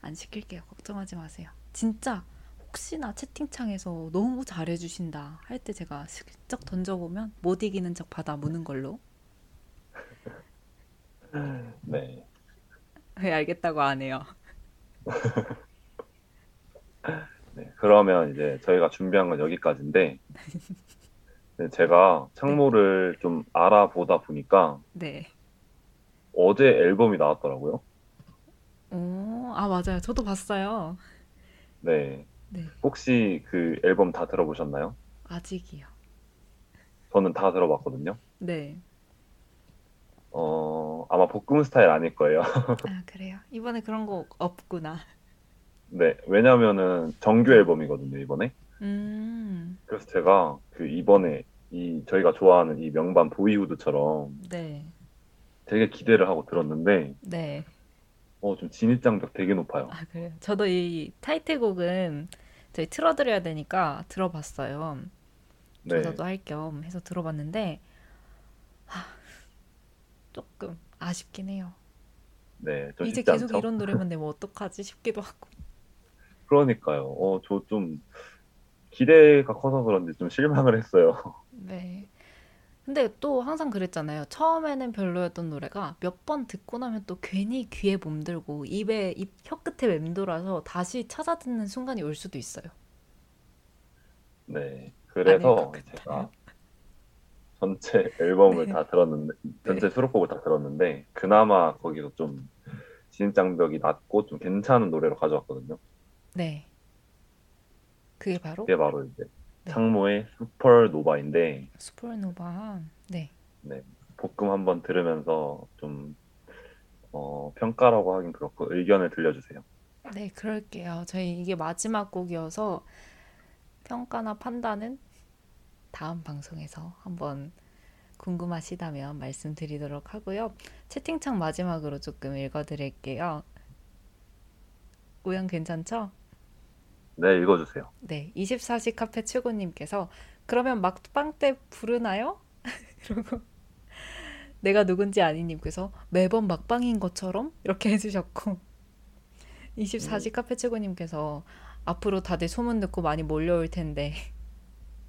안 시킬게요. 걱정하지 마세요. 진짜 혹시나 채팅창에서 너무 잘해주신다 할 때 제가 슬쩍 던져보면 못 이기는 척 받아 무는 걸로. 네. 왜 알겠다고 안 해요? 네. 그러면 이제 저희가 준비한 건 여기까지인데 네, 제가 창모를 좀 알아보다 보니까 네. 어제 앨범이 나왔더라고요. 오, 아 맞아요. 저도 봤어요. 네. 네, 혹시 그 앨범 다 들어보셨나요? 아직이요. 저는 다 들어봤거든요. 네. 어, 아마 볶음 스타일 아닐 거예요. 아 그래요. 이번에 그런 거 없구나. 네. 왜냐면은 정규 앨범이거든요, 이번에. 음, 그래서 제가 그 이번에 이 저희가 좋아하는 이 명반 보이후드처럼 네, 되게 기대를 하고 들었는데 네. 어, 좀 진입장벽 되게 높아요. 아 그래요. 저도 이 타이틀곡은 저희 틀어드려야 되니까 들어봤어요. 네. 조사도 할 겸 해서 들어봤는데 하, 조금 아쉽긴 해요. 네. 좀 이제 계속 않죠? 이런 노래만 내면 어떡하지 싶기도 하고. 그러니까요. 어, 저 좀 기대가 커서 그런지 좀 실망을 했어요. 네. 근데 또 항상 그랬잖아요. 처음에는 별로였던 노래가 몇 번 듣고 나면 또 괜히 귀에 몸들고 입에 입 혀끝에 맴돌아서 다시 찾아 듣는 순간이 올 수도 있어요. 네. 그래서. 제가 전체 앨범을 네. 다 들었는데, 전체 수록곡을 다 들었는데, 그나마 거기서 좀 진입장벽이 낮고 좀 괜찮은 노래로 가져왔거든요. 네. 그게 바로 그게 바로 이제 네. 창모의 슈퍼노바인데, 슈퍼노바. 네. 네, 볶음 한번 들으면서 좀 어, 평가라고 하긴 그렇고 의견을 들려주세요. 네, 그럴게요. 저희 이게 마지막 곡이어서 평가나 판단은 다음 방송에서 한번 궁금하시다면 말씀드리도록 하고요. 채팅창 마지막으로 조금 읽어드릴게요. 우연 괜찮죠? 네, 읽어주세요. 네, 24시 카페 최고님께서 그러면 막방 때 부르나요? 이러고 내가 누군지 아니님께서 매번 막방인 것처럼? 이렇게 해주셨고. 24시 카페 최고님께서 앞으로 다들 소문 듣고 많이 몰려올 텐데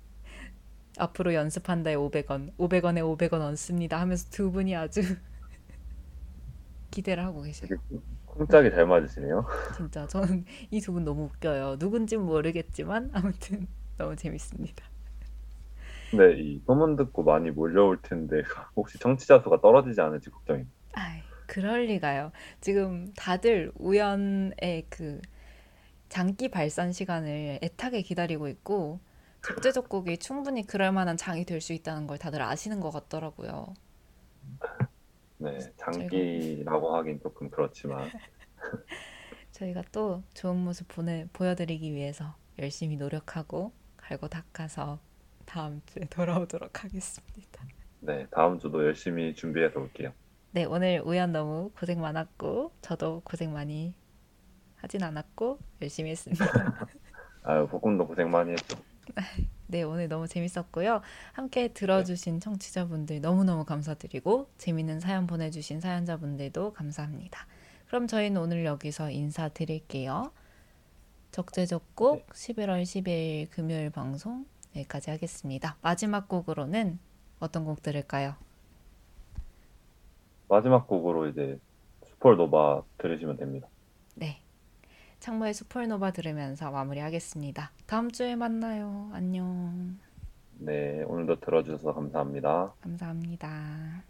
앞으로 연습한 다에 500원, 500원에 500원 얹습니다. 하면서 두 분이 아주 기대를 하고 계세요. 쿵짝이 잘 맞으시네요. 진짜 저는 이 두 분 너무 웃겨요. 누군진 모르겠지만 아무튼 너무 재밌습니다. 근데 이 소문 듣고 많이 몰려올 텐데 혹시 청취자 수가 떨어지지 않을지 걱정입니다. 아이, 그럴 리가요. 지금 다들 우연의 그 장기 발산 시간을 애타게 기다리고 있고 적재적곡이 충분히 그럴 만한 장이 될 수 있다는 걸 다들 아시는 것 같더라고요. 네, 장기라고 하긴 조금 그렇지만 저희가 또 좋은 모습 보내, 보여드리기 위해서 열심히 노력하고 갈고 닦아서 다음 주에 돌아오도록 하겠습니다. 네, 다음 주도 열심히 준비해서 올게요. 네, 오늘 우연 너무 고생 많았고, 저도 고생 많이 하진 않았고, 열심히 했습니다. 아유, 복근도 고생 많이 했죠. 네, 오늘 너무 재밌었고요. 함께 들어주신 청취자분들 너무너무 감사드리고, 재밌는 사연 보내주신 사연자분들도 감사합니다. 그럼 저희는 오늘 여기서 인사드릴게요. 적재적곡 11월 10일 금요일 방송 여기까지 하겠습니다. 마지막 곡으로는 어떤 곡 들을까요? 마지막 곡으로 이제 슈퍼노바 들으시면 됩니다. 네. 창모의 슈퍼노바 들으면서 마무리하겠습니다. 다음 주에 만나요. 안녕. 네, 오늘도 들어주셔서 감사합니다. 감사합니다.